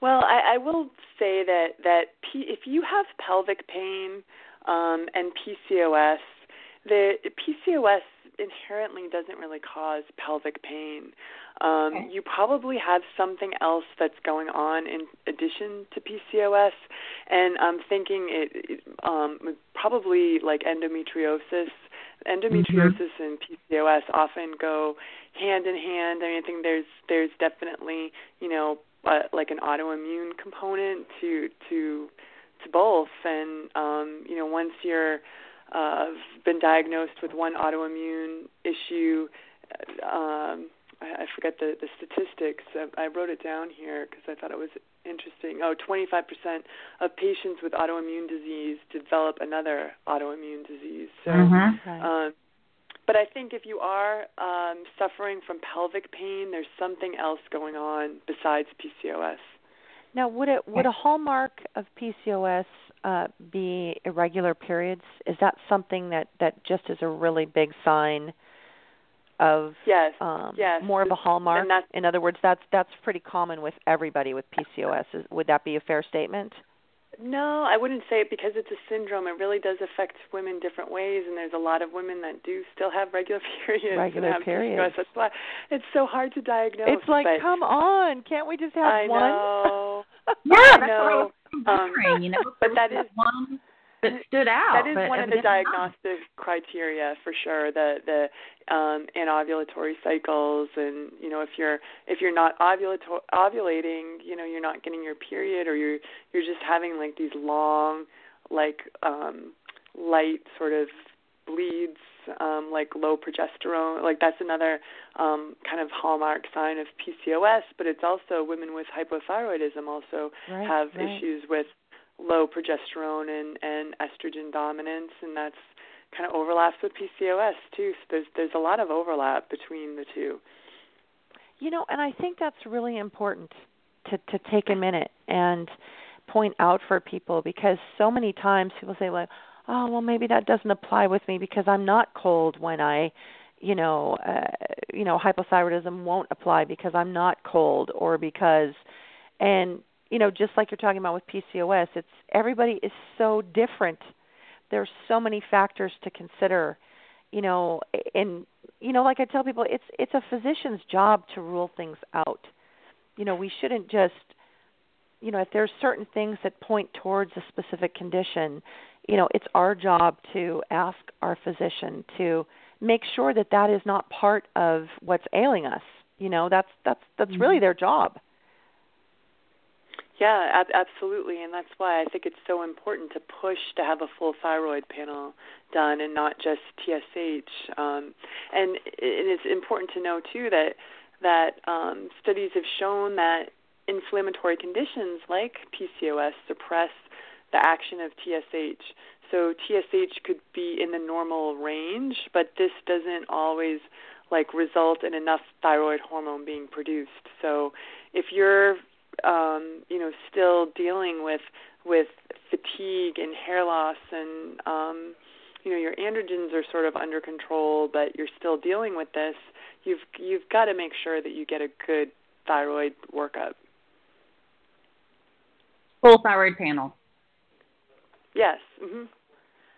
Well, I, I will say that that P, if you have pelvic pain um, and PCOS, the PCOS inherently doesn't really cause pelvic pain. Um, okay. You probably have something else that's going on in addition to PCOS, and I'm thinking it, it um, probably like endometriosis. Endometriosis mm-hmm. and PCOS often go hand in hand. I mean, I think there's there's definitely you know uh, like an autoimmune component to to to both, and um, you know once you're uh, been diagnosed with one autoimmune issue. Um, I, I forget the, the statistics. I, I wrote it down here because I thought it was interesting. Oh, 25% of patients with autoimmune disease develop another autoimmune disease. So, mm-hmm. um, but I think if you are um, suffering from pelvic pain, there's something else going on besides PCOS. Now, would it would a hallmark of PCOS uh, be irregular periods? Is that something that that just is a really big sign of yes, um, yes. more of a hallmark? In other words, that's that's pretty common with everybody with PCOS. Is, would that be a fair statement? No, I wouldn't say it because it's a syndrome. It really does affect women different ways, and there's a lot of women that do still have regular periods. Regular and have periods. PCOS. That's why it's so hard to diagnose. It's like, but come on, can't we just have I one? Know. yeah, I that's know. what I was wondering. Um, you know, but that is one that stood out. That is one of the diagnostic not. criteria for sure. The the um, anovulatory cycles, and you know if you're if you're not ovulator- ovulating, you know you're not getting your period, or you're you're just having like these long, like um, light sort of bleeds, um, like low progesterone. Like that's another um, kind of hallmark sign of PCOS. But it's also women with hypothyroidism also right, have right. issues with low progesterone and and estrogen dominance, and that's kind of overlaps with PCOS too. So there's there's a lot of overlap between the two. You know, and I think that's really important to to take a minute and point out for people because so many times people say like, "Oh, well maybe that doesn't apply with me because I'm not cold when I you know, uh, you know, hypothyroidism won't apply because I'm not cold or because and you know, just like you're talking about with PCOS, it's everybody is so different. There's so many factors to consider, you know, and you know, like I tell people, it's it's a physician's job to rule things out. You know, we shouldn't just you know, if there's certain things that point towards a specific condition, you know, it's our job to ask our physician to make sure that that is not part of what's ailing us. You know, that's that's that's mm-hmm. really their job. Yeah, ab- absolutely, and that's why I think it's so important to push to have a full thyroid panel done and not just TSH. Um, and, and it's important to know too that that um, studies have shown that inflammatory conditions like PCOS suppress the action of TSH. So TSH could be in the normal range, but this doesn't always like result in enough thyroid hormone being produced. So if you're um, you know still dealing with with fatigue and hair loss and um, you know your androgens are sort of under control, but you're still dealing with this, you've you've got to make sure that you get a good thyroid workup. Full thyroid panel. Yes. Mhm.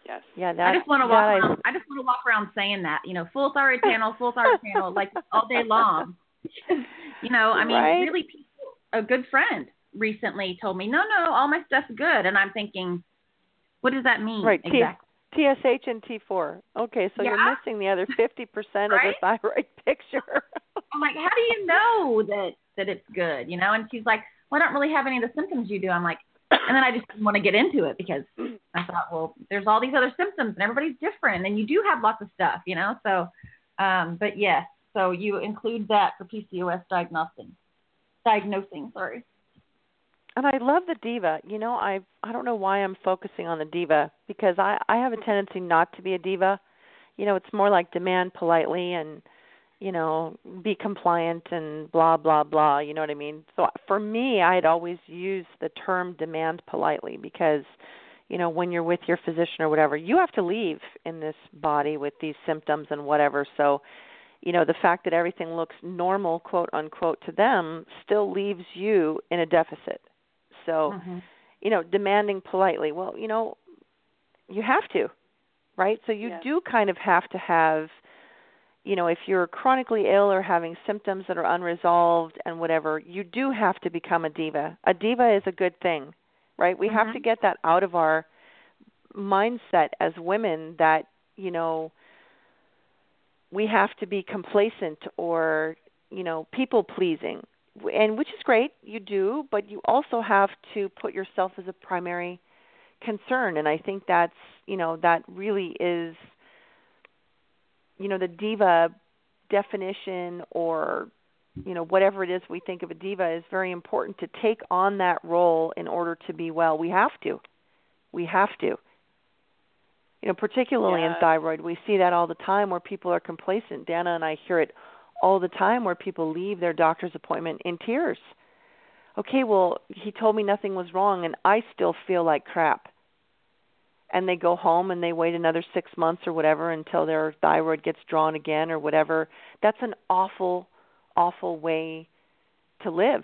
Yes. Yeah, that, I just want to walk around. I, I just want to walk around saying that, you know, full thyroid panel, full thyroid panel, like all day long. you know, I mean, right? really, people. A good friend recently told me, no, no, all my stuff's good, and I'm thinking, what does that mean right. exactly? TSH and T4. Okay, so yeah. you're missing the other 50% right? of the thyroid picture. I'm like, how do you know that that it's good? You know? And she's like, well, I don't really have any of the symptoms you do. I'm like, and then I just didn't want to get into it because I thought, well, there's all these other symptoms and everybody's different, and you do have lots of stuff, you know. So, um, but yes, so you include that for PCOS diagnosing, diagnosing. Sorry. And I love the diva. You know, I I don't know why I'm focusing on the diva because I I have a tendency not to be a diva. You know, it's more like demand politely and you know, be compliant and blah blah blah, you know what I mean? So for me, I had always used the term demand politely because you know, when you're with your physician or whatever, you have to leave in this body with these symptoms and whatever. So, you know, the fact that everything looks normal, quote unquote, to them still leaves you in a deficit. So, mm-hmm. you know, demanding politely, well, you know, you have to, right? So you yeah. do kind of have to have you know, if you're chronically ill or having symptoms that are unresolved and whatever, you do have to become a diva. A diva is a good thing, right? We mm-hmm. have to get that out of our mindset as women that, you know, we have to be complacent or, you know, people pleasing. And which is great, you do, but you also have to put yourself as a primary concern. And I think that's, you know, that really is you know the diva definition or you know whatever it is we think of a diva is very important to take on that role in order to be well. We have to. We have to you know particularly yeah. in thyroid we see that all the time where people are complacent dana and i hear it all the time where people leave their doctor's appointment in tears okay well he told me nothing was wrong and i still feel like crap and they go home and they wait another 6 months or whatever until their thyroid gets drawn again or whatever that's an awful awful way to live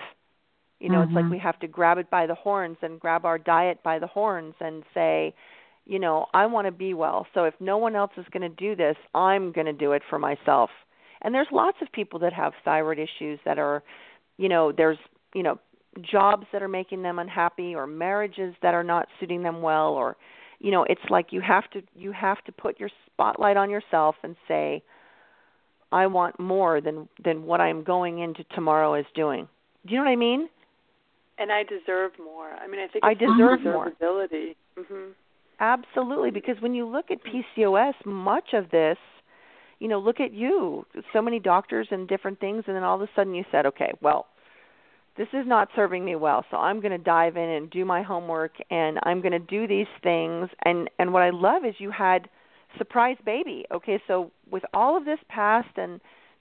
you know mm-hmm. it's like mm-hmm. we have to grab it by the horns and grab our diet by the horns and say you know i want to be well so if no one else is going to do this i'm going to do it for myself. And there's lots of people that have thyroid issues that are you know there's you know jobs that are making them unhappy or marriages that are not suiting them well or you know it's like you have to you have to put your spotlight on yourself and say i want more than than what i'm going into tomorrow is doing. Do you know what i mean? And i deserve more. I mean i think i deserve more. ability mm-hmm. Absolutely because when you look at pcos much of this you know look at you. So many doctors and different things and then all of a sudden you said okay well this is not serving me well so i'm going to dive in and do my homework and i'm going to do these things. And and what i love is you had surprise baby. Okay so with all of this past and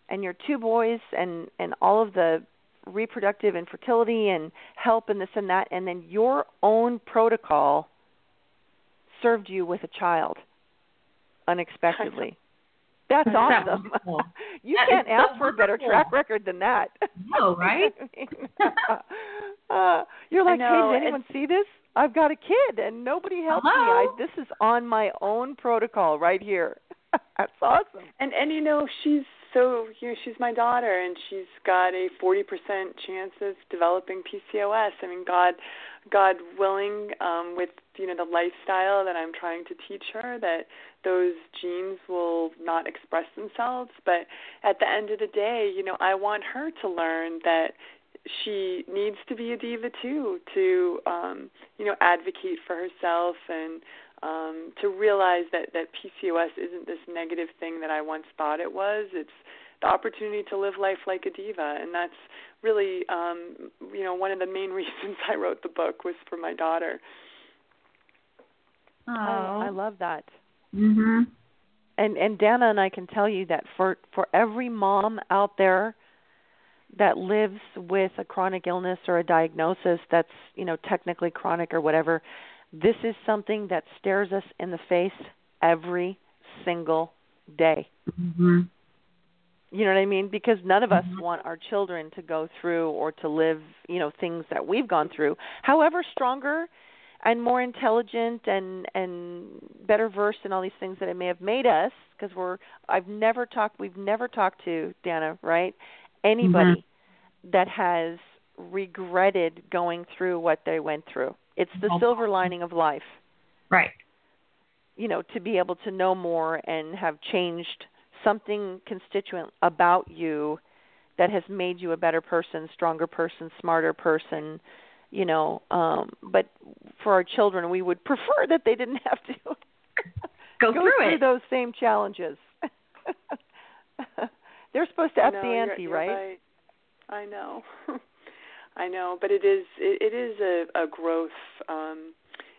and your two boys and and all of the reproductive infertility and help and this and that and then your own protocol served you with a child unexpectedly that's awesome. you that can't ask so for a better track record than that. No, right? uh, you're like, know, hey, did anyone see this? I've got a kid and nobody helped me. I, this is on my own protocol right here. That's awesome. And and you know she's so you know she's my daughter and she's got a 40% chance of developing PCOS. I mean God God willing um with you know the lifestyle that I'm trying to teach her that those genes will not express themselves. But at the end of the day you know I want her to learn that she needs to be a diva too to um you know advocate for herself and um to realize that that PCOS isn't this negative thing that I once thought it was. It's the opportunity to live life like a diva. And that's really um you know one of the main reasons I wrote the book was for my daughter Oh, I love that. Mhm. And and Dana and I can tell you that for for every mom out there that lives with a chronic illness or a diagnosis that's, you know, technically chronic or whatever, this is something that stares us in the face every single day. Mhm. You know what I mean? Because none of us Mhm. want our children to go through or to live, you know, things that we've gone through. However stronger and more intelligent and and better versed in all these things that it may have made us because we're I've never talked we've never talked to Dana, right? Anybody mm-hmm. that has regretted going through what they went through. It's the silver lining of life Right. you know to be able to know more and have changed something constituent about you that has made you a better person stronger person smarter person you know um but for our children we would prefer that they didn't have to Go, go through it. those same challenges they're supposed to up no, the you're- ante you're right? I know. I know, but it is it, it is a, a growth um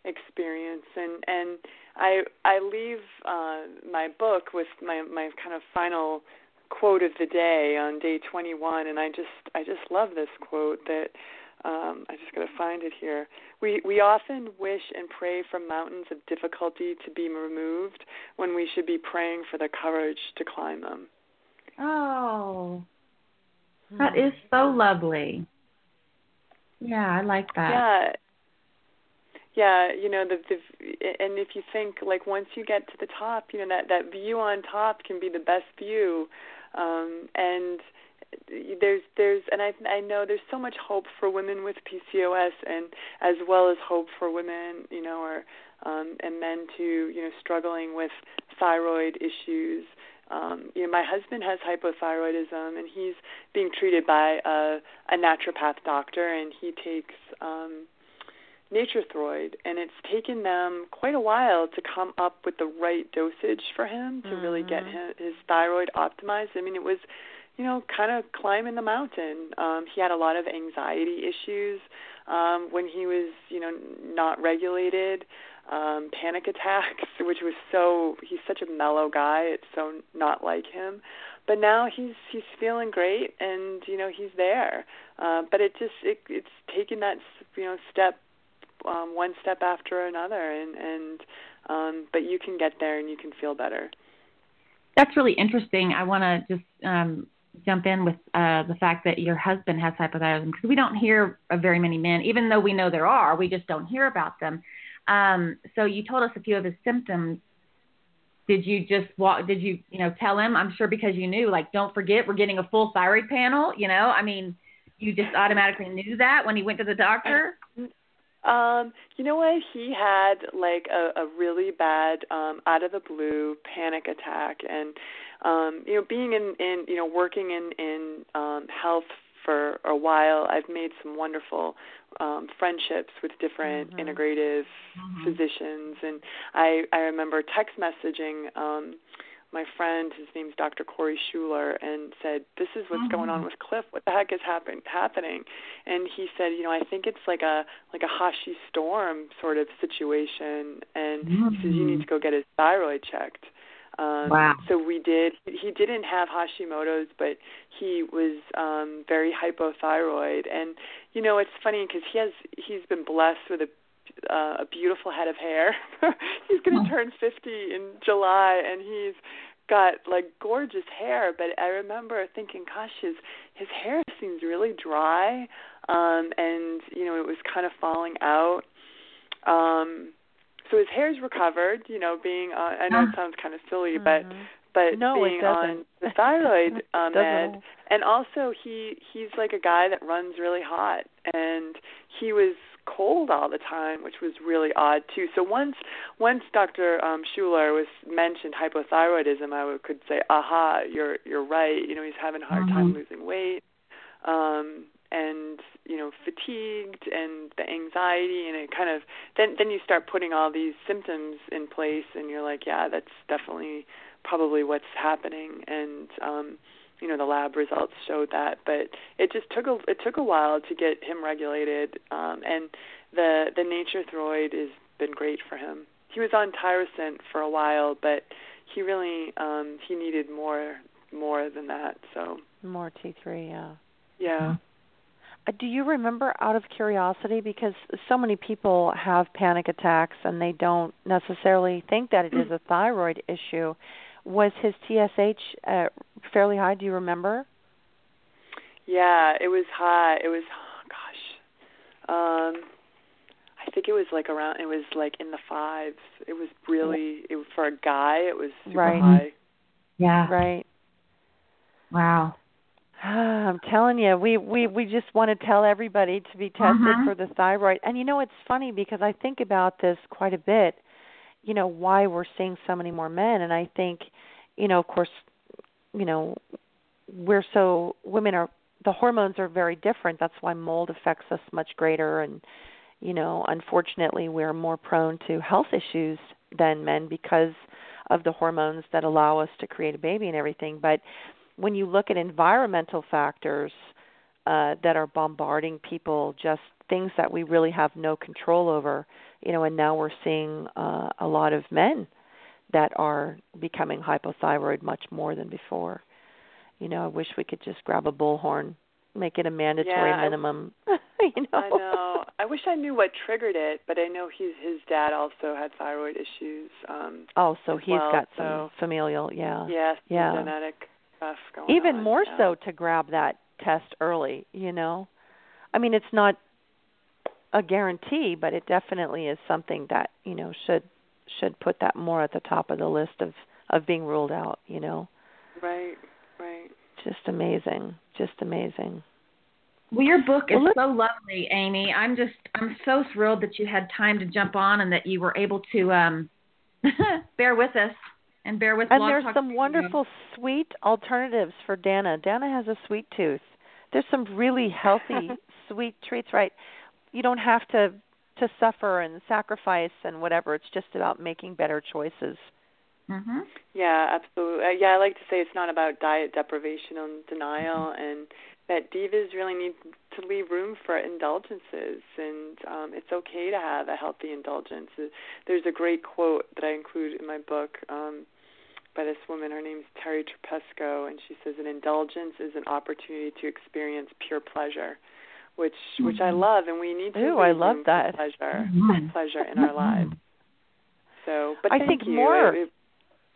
experience and and I I leave uh my book with my my kind of final quote of the day on day 21 and I just I just love this quote that um I just got to find it here. We we often wish and pray for mountains of difficulty to be removed when we should be praying for the courage to climb them. Oh, that is so lovely. Yeah, I like that. Yeah. Yeah, you know the the and if you think like once you get to the top, you know that that view on top can be the best view. Um and there's there's and I I know there's so much hope for women with PCOS and as well as hope for women, you know, or um and men too, you know, struggling with thyroid issues. Um, you know, my husband has hypothyroidism, and he's being treated by a, a naturopath doctor, and he takes um, Nature-Throid, and it's taken them quite a while to come up with the right dosage for him to mm-hmm. really get his, his thyroid optimized. I mean, it was, you know, kind of climbing the mountain. Um, he had a lot of anxiety issues um, when he was, you know, not regulated um panic attacks which was so he's such a mellow guy it's so not like him. But now he's he's feeling great and you know he's there. Uh but it just it it's taking that you know step um one step after another and and um but you can get there and you can feel better. That's really interesting. I want to just um jump in with uh the fact that your husband has hypothyroidism because we don't hear of very many men even though we know there are we just don't hear about them um, so you told us a few of his symptoms. Did you just walk? Did you, you know, tell him? I'm sure because you knew, like, don't forget, we're getting a full thyroid panel. You know, I mean, you just automatically knew that when he went to the doctor. Um, you know what? He had like a, a really bad, um, out of the blue panic attack, and um, you know, being in, in, you know, working in in um, health for a while, I've made some wonderful um, friendships with different mm-hmm. integrative mm-hmm. physicians, and I I remember text messaging um, my friend, his name's Dr. Corey Schuler, and said, "This is what's mm-hmm. going on with Cliff. What the heck is happen- happening?" And he said, "You know, I think it's like a like a Hashi storm sort of situation, and he says you need to go get his thyroid checked." Um, wow. So we did. He didn't have Hashimoto's, but he was um, very hypothyroid. And you know, it's funny because he has he's been blessed with a uh, a beautiful head of hair. he's going to turn 50 in July, and he's got like gorgeous hair. But I remember thinking, gosh, his his hair seems really dry, um, and you know, it was kind of falling out. Um, so his hair's recovered, you know, being uh, I know it sounds kind of silly, mm-hmm. but but no, being on the thyroid um, med, and also he he's like a guy that runs really hot, and he was cold all the time, which was really odd too. So once once Dr. Um, Schuler was mentioned hypothyroidism, I would, could say, aha, you're you're right. You know, he's having a hard time Mhm. losing weight, um, and you know, fatigued, and the anxiety, and it kind of then then you start putting all these symptoms in place, and you're like, yeah, that's definitely probably what's happening, and um, you know the lab results showed that but it just took a it took a while to get him regulated um and the the Nature-Throid has been great for him he was on tyrosine for a while but he really um he needed more more than that so More T3, yeah. yeah Uh, Do you remember out of curiosity because so many people have panic attacks and they don't necessarily think that it is a thyroid issue. Was his TSH uh, fairly high, do you remember? yeah it was high it was oh gosh um I think it was like around it was like in the fives it was really it was for a guy it was super Right. high Yeah. Right. Wow. I'm telling you, we we we just want to tell everybody to be tested Mhm. for the thyroid. And you know, it's funny because I think about this quite a bit. You know, why we're seeing so many more men, and I think, you know, of course, you know, we're so women are the hormones are very different. That's why mold affects us much greater, and you know, unfortunately, we're more prone to health issues than men because of the hormones that allow us to create a baby and everything. But when you look at environmental factors uh, that are bombarding people, just things that we really have no control over, you know, and now we're seeing uh, a lot of men that are becoming hypothyroid much more than before. You know, I wish we could just grab a bullhorn, make it a mandatory Yeah, I- minimum. you know. I know. I wish I knew what triggered it, but I know he's his dad also had thyroid issues. Um Oh, so he's well, got some so- familial, yeah. yeah, Yeah. genetic stuff going even on. more yeah. so to grab that test early you know i mean it's not a guarantee but it definitely is something that you know should should put that more at the top of the list of of being ruled out you know Right, right. just amazing just amazing Well, your book is so lovely, Amy. I'm just I'm so thrilled that you had time to jump on and that you were able to um bear with us and bear with us. and there's some Radio. wonderful sweet alternatives for dana dana has a sweet tooth there's some really healthy sweet treats right you don't have to to suffer and sacrifice and whatever it's just about making better choices Mhm. Yeah, absolutely. Uh, yeah, I like to say it's not about diet deprivation and denial, and that divas really need to leave room for indulgences, and um, it's okay to have a healthy indulgence. Uh, There's a great quote that I include in my book um, by this woman. Her name's Terri Trespicio, and she says, "An indulgence is an opportunity to experience pure pleasure." Which, which I love, and we need to Ooh, I love that. pleasure, Mhm. pleasure in our lives. So, but I think you. more- It-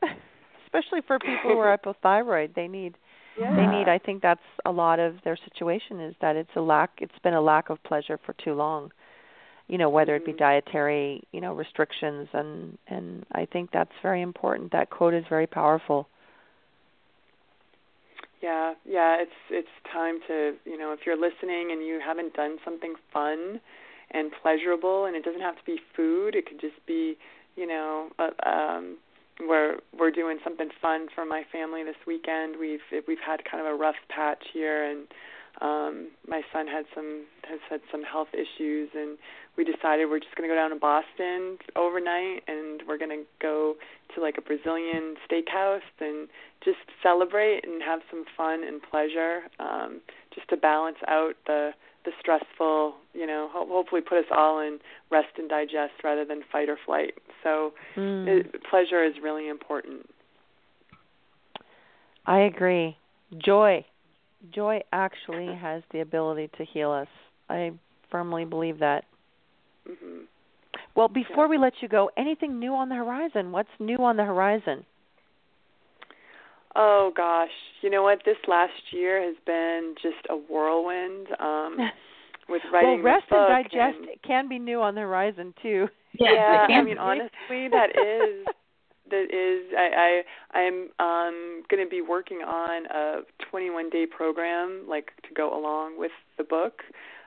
especially for people who are hypothyroid they need yeah. they need i think that's a lot of their situation is that it's a lack it's been a lack of pleasure for too long you know whether it be Mhm. dietary you know restrictions and and i think that's very important that quote is very powerful Yeah, yeah, it's it's time to, you know, if you're listening and you haven't done something fun and pleasurable and it doesn't have to be food, it could just be, you know, uh, um we're we're doing something fun for my family this weekend. We've we've had kind of a rough patch here and um my son had some has had some health issues and we decided we're just going to go down to Boston overnight and we're going to go to like a Brazilian steakhouse and just celebrate and have some fun and pleasure um just to balance out the the stressful you know ho- hopefully put us all in rest and digest rather than fight or flight. So mm. it, pleasure is really important. I agree. Joy joy actually has the ability to heal us. I firmly believe that. Mhm well before Yeah. we let you go anything new on the horizon? What's new on the horizon? Oh gosh. You know what? This last year has been just a whirlwind um with writing well rest and digest and, can be new on the horizon too. Yes, yeah i mean honestly that is that is I, I I'm um going to be working on a 21 day program like to go along with the book.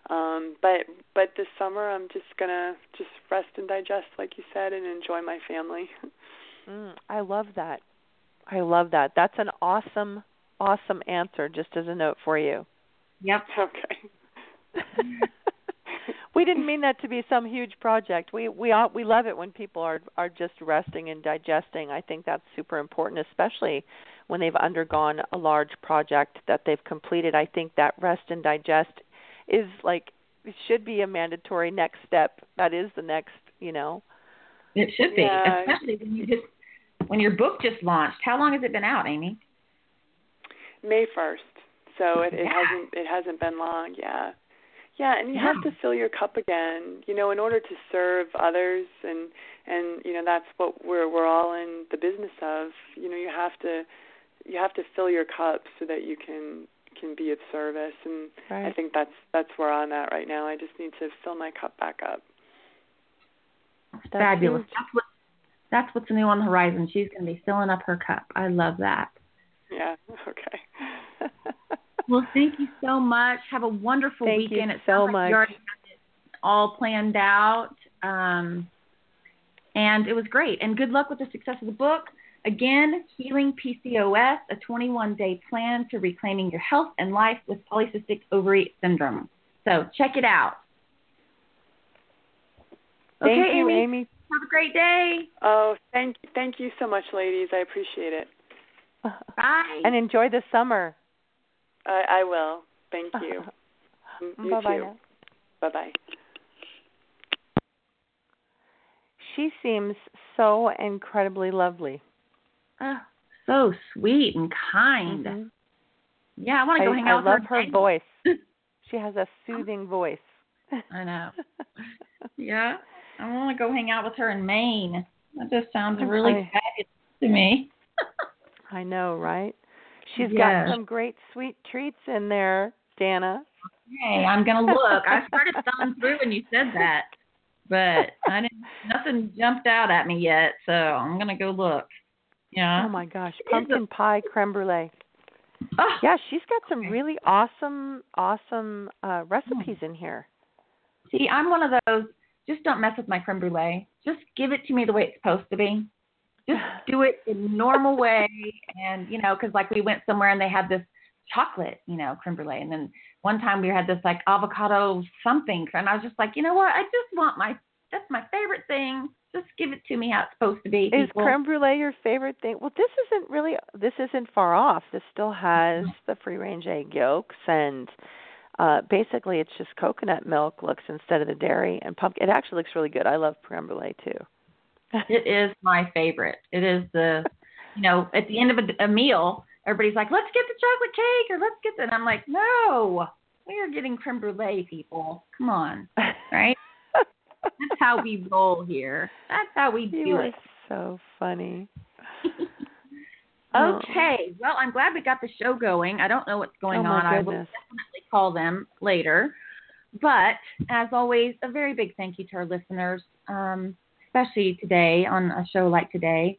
Um but but this summer I'm just going to just rest and digest like you said and enjoy my family. Mm, I love that. I love that. That's an awesome awesome answer just as a note for you. Yep. Okay. we didn't mean that to be some huge project. We we we love it when people are are just resting and digesting. I think that's super important, especially when they've undergone a large project that they've completed. I think that rest and digest is like it should be a mandatory next step. That is the next, you know. It should be, Yeah. especially when you just when your book just launched. How long has it been out, Amy? May 1st. So it, it Yeah. hasn't it hasn't been long, yeah. Yeah, and you have to fill your cup again, you know, in order to serve others and and you know that's what we're we're all in the business of. You know, you have to you have to fill your cup so that you can can be of service and I think that's that's where I'm at right now. I just need to fill my cup back up. That's Fabulous. huge. That's what that's what's new on the horizon. She's going to be filling up her cup. I love that. Yeah, okay. Well, thank you so much. Have a wonderful Thank you weekend. it so sounds like much. You already have it all planned out. Um, and it was great. And good luck with the success of the book. Again, Healing PCOS, a 21 day plan to reclaiming your health and life with polycystic ovary syndrome. So check it out. Thank okay, you, Amy. Amy. Have a great day. oh, thank thank you so much ladies. I appreciate it. Bye. And enjoy the summer. I I will. Thank you. You Bye bye too. Bye bye. She seems so incredibly lovely. Oh, so sweet and kind. Mhm. Yeah, I want to go I, hang I out with her. I love her. her voice. She has a soothing voice. I know. Yeah, I want to go hang out with her in Maine. That just sounds really I- fabulous to me. I know, right? She's Yes. got some great sweet treats in there, Danna. Hey, I'm gonna look. I started thumbing through when you said that, but I didn't. Nothing jumped out at me yet, so I'm gonna go look. Yeah. Oh my gosh, It is a- pumpkin pie creme brulee. Oh, Yeah, she's got some Okay. really awesome, awesome uh recipes in here. See, I'm one of those. Just don't mess with my creme brulee. Just give it to me the way it's supposed to be. Just do it in normal way, and you know, because like we went somewhere and they had this chocolate, you know, creme brulee, and then one time we had this like avocado something, and I was just like, you know what? I just want my that's my favorite thing. Just give it to me how it's supposed to be. Is people. creme brulee your favorite thing? Well, this isn't really. This isn't far off. This still has Mm-hmm. the free range egg yolks and. Uh, basically, it's just coconut milk looks instead of the dairy and pumpkin. It actually looks really good. I love creme brulee too. It is my favorite. It is the, you know, at the end of a, a meal, everybody's like, let's get the chocolate cake or let's get the. And I'm like, no, we are getting creme brulee, people. Come on, right? That's how we roll here. That's how we do it. so funny. Okay. Well, I'm glad we got the show going. I don't know what's going Oh, on. I will definitely call them later. But as always, a very big thank you to our listeners, um, especially today on a show like today.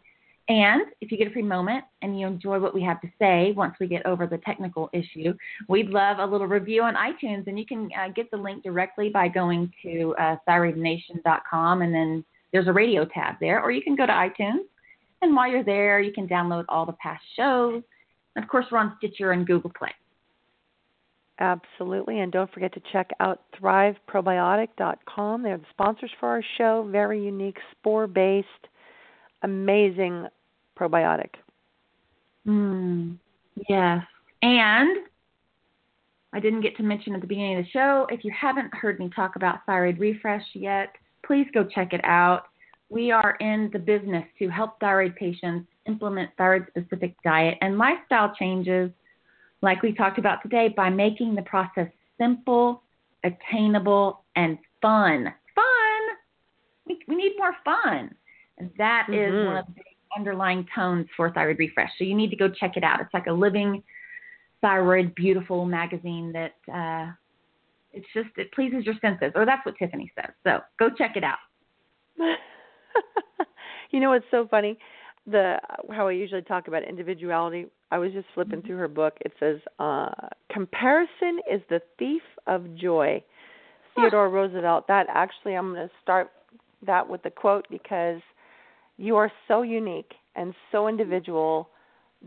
And if you get a free moment and you enjoy what we have to say once we get over the technical issue, we'd love a little review on iTunes. And you can uh, get the link directly by going to uh, thyroidnation.com and then there's a radio tab there, or you can go to iTunes. And while you're there, you can download all the past shows. And of course, we're on Stitcher and Google Play. Absolutely. And don't forget to check out thriveprobiotic.com. They're the sponsors for our show. Very unique, spore based, amazing probiotic. Mm, yes. And I didn't get to mention at the beginning of the show, if you haven't heard me talk about thyroid refresh yet, please go check it out. We are in the business to help thyroid patients implement thyroid specific diet and lifestyle changes, like we talked about today, by making the process simple, attainable, and fun. Fun! We, we need more fun. And that is Mhm. one of the underlying tones for thyroid refresh. So you need to go check it out. It's like a living thyroid beautiful magazine that uh, it's just it pleases your senses, or that's what Tiffany says. So go check it out. you know what's so funny? the how I usually talk about individuality. I was just flipping Mm-hmm. through her book. It says, uh, "Comparison is the thief of joy." Theodore Roosevelt. That actually, I'm going to start that with the quote because you are so unique and so individual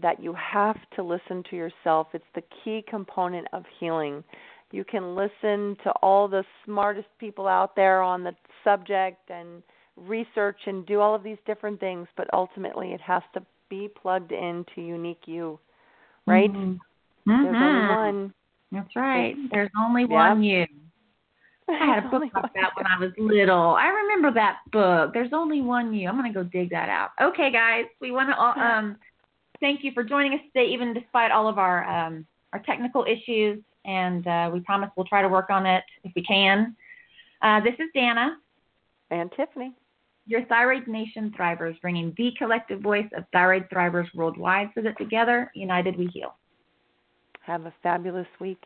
that you have to listen to yourself. It's the key component of healing. You can listen to all the smartest people out there on the subject and research and do all of these different things, but ultimately it has to be plugged into unique you, right? Mhm. There's only Mhm. one. That's right. There's only Yep. one you. I had a book about that when I was little. I remember that book. There's only one you. I'm going to go dig that out. Okay, guys, we want to um, thank you for joining us today, even despite all of our um, our technical issues. And uh, we promise we'll try to work on it if we can. Uh, this is Danna, And Tiffany. Your Thyroid Nation Thrivers, bringing the collective voice of thyroid thrivers worldwide so that together, united, we heal. Have a fabulous week.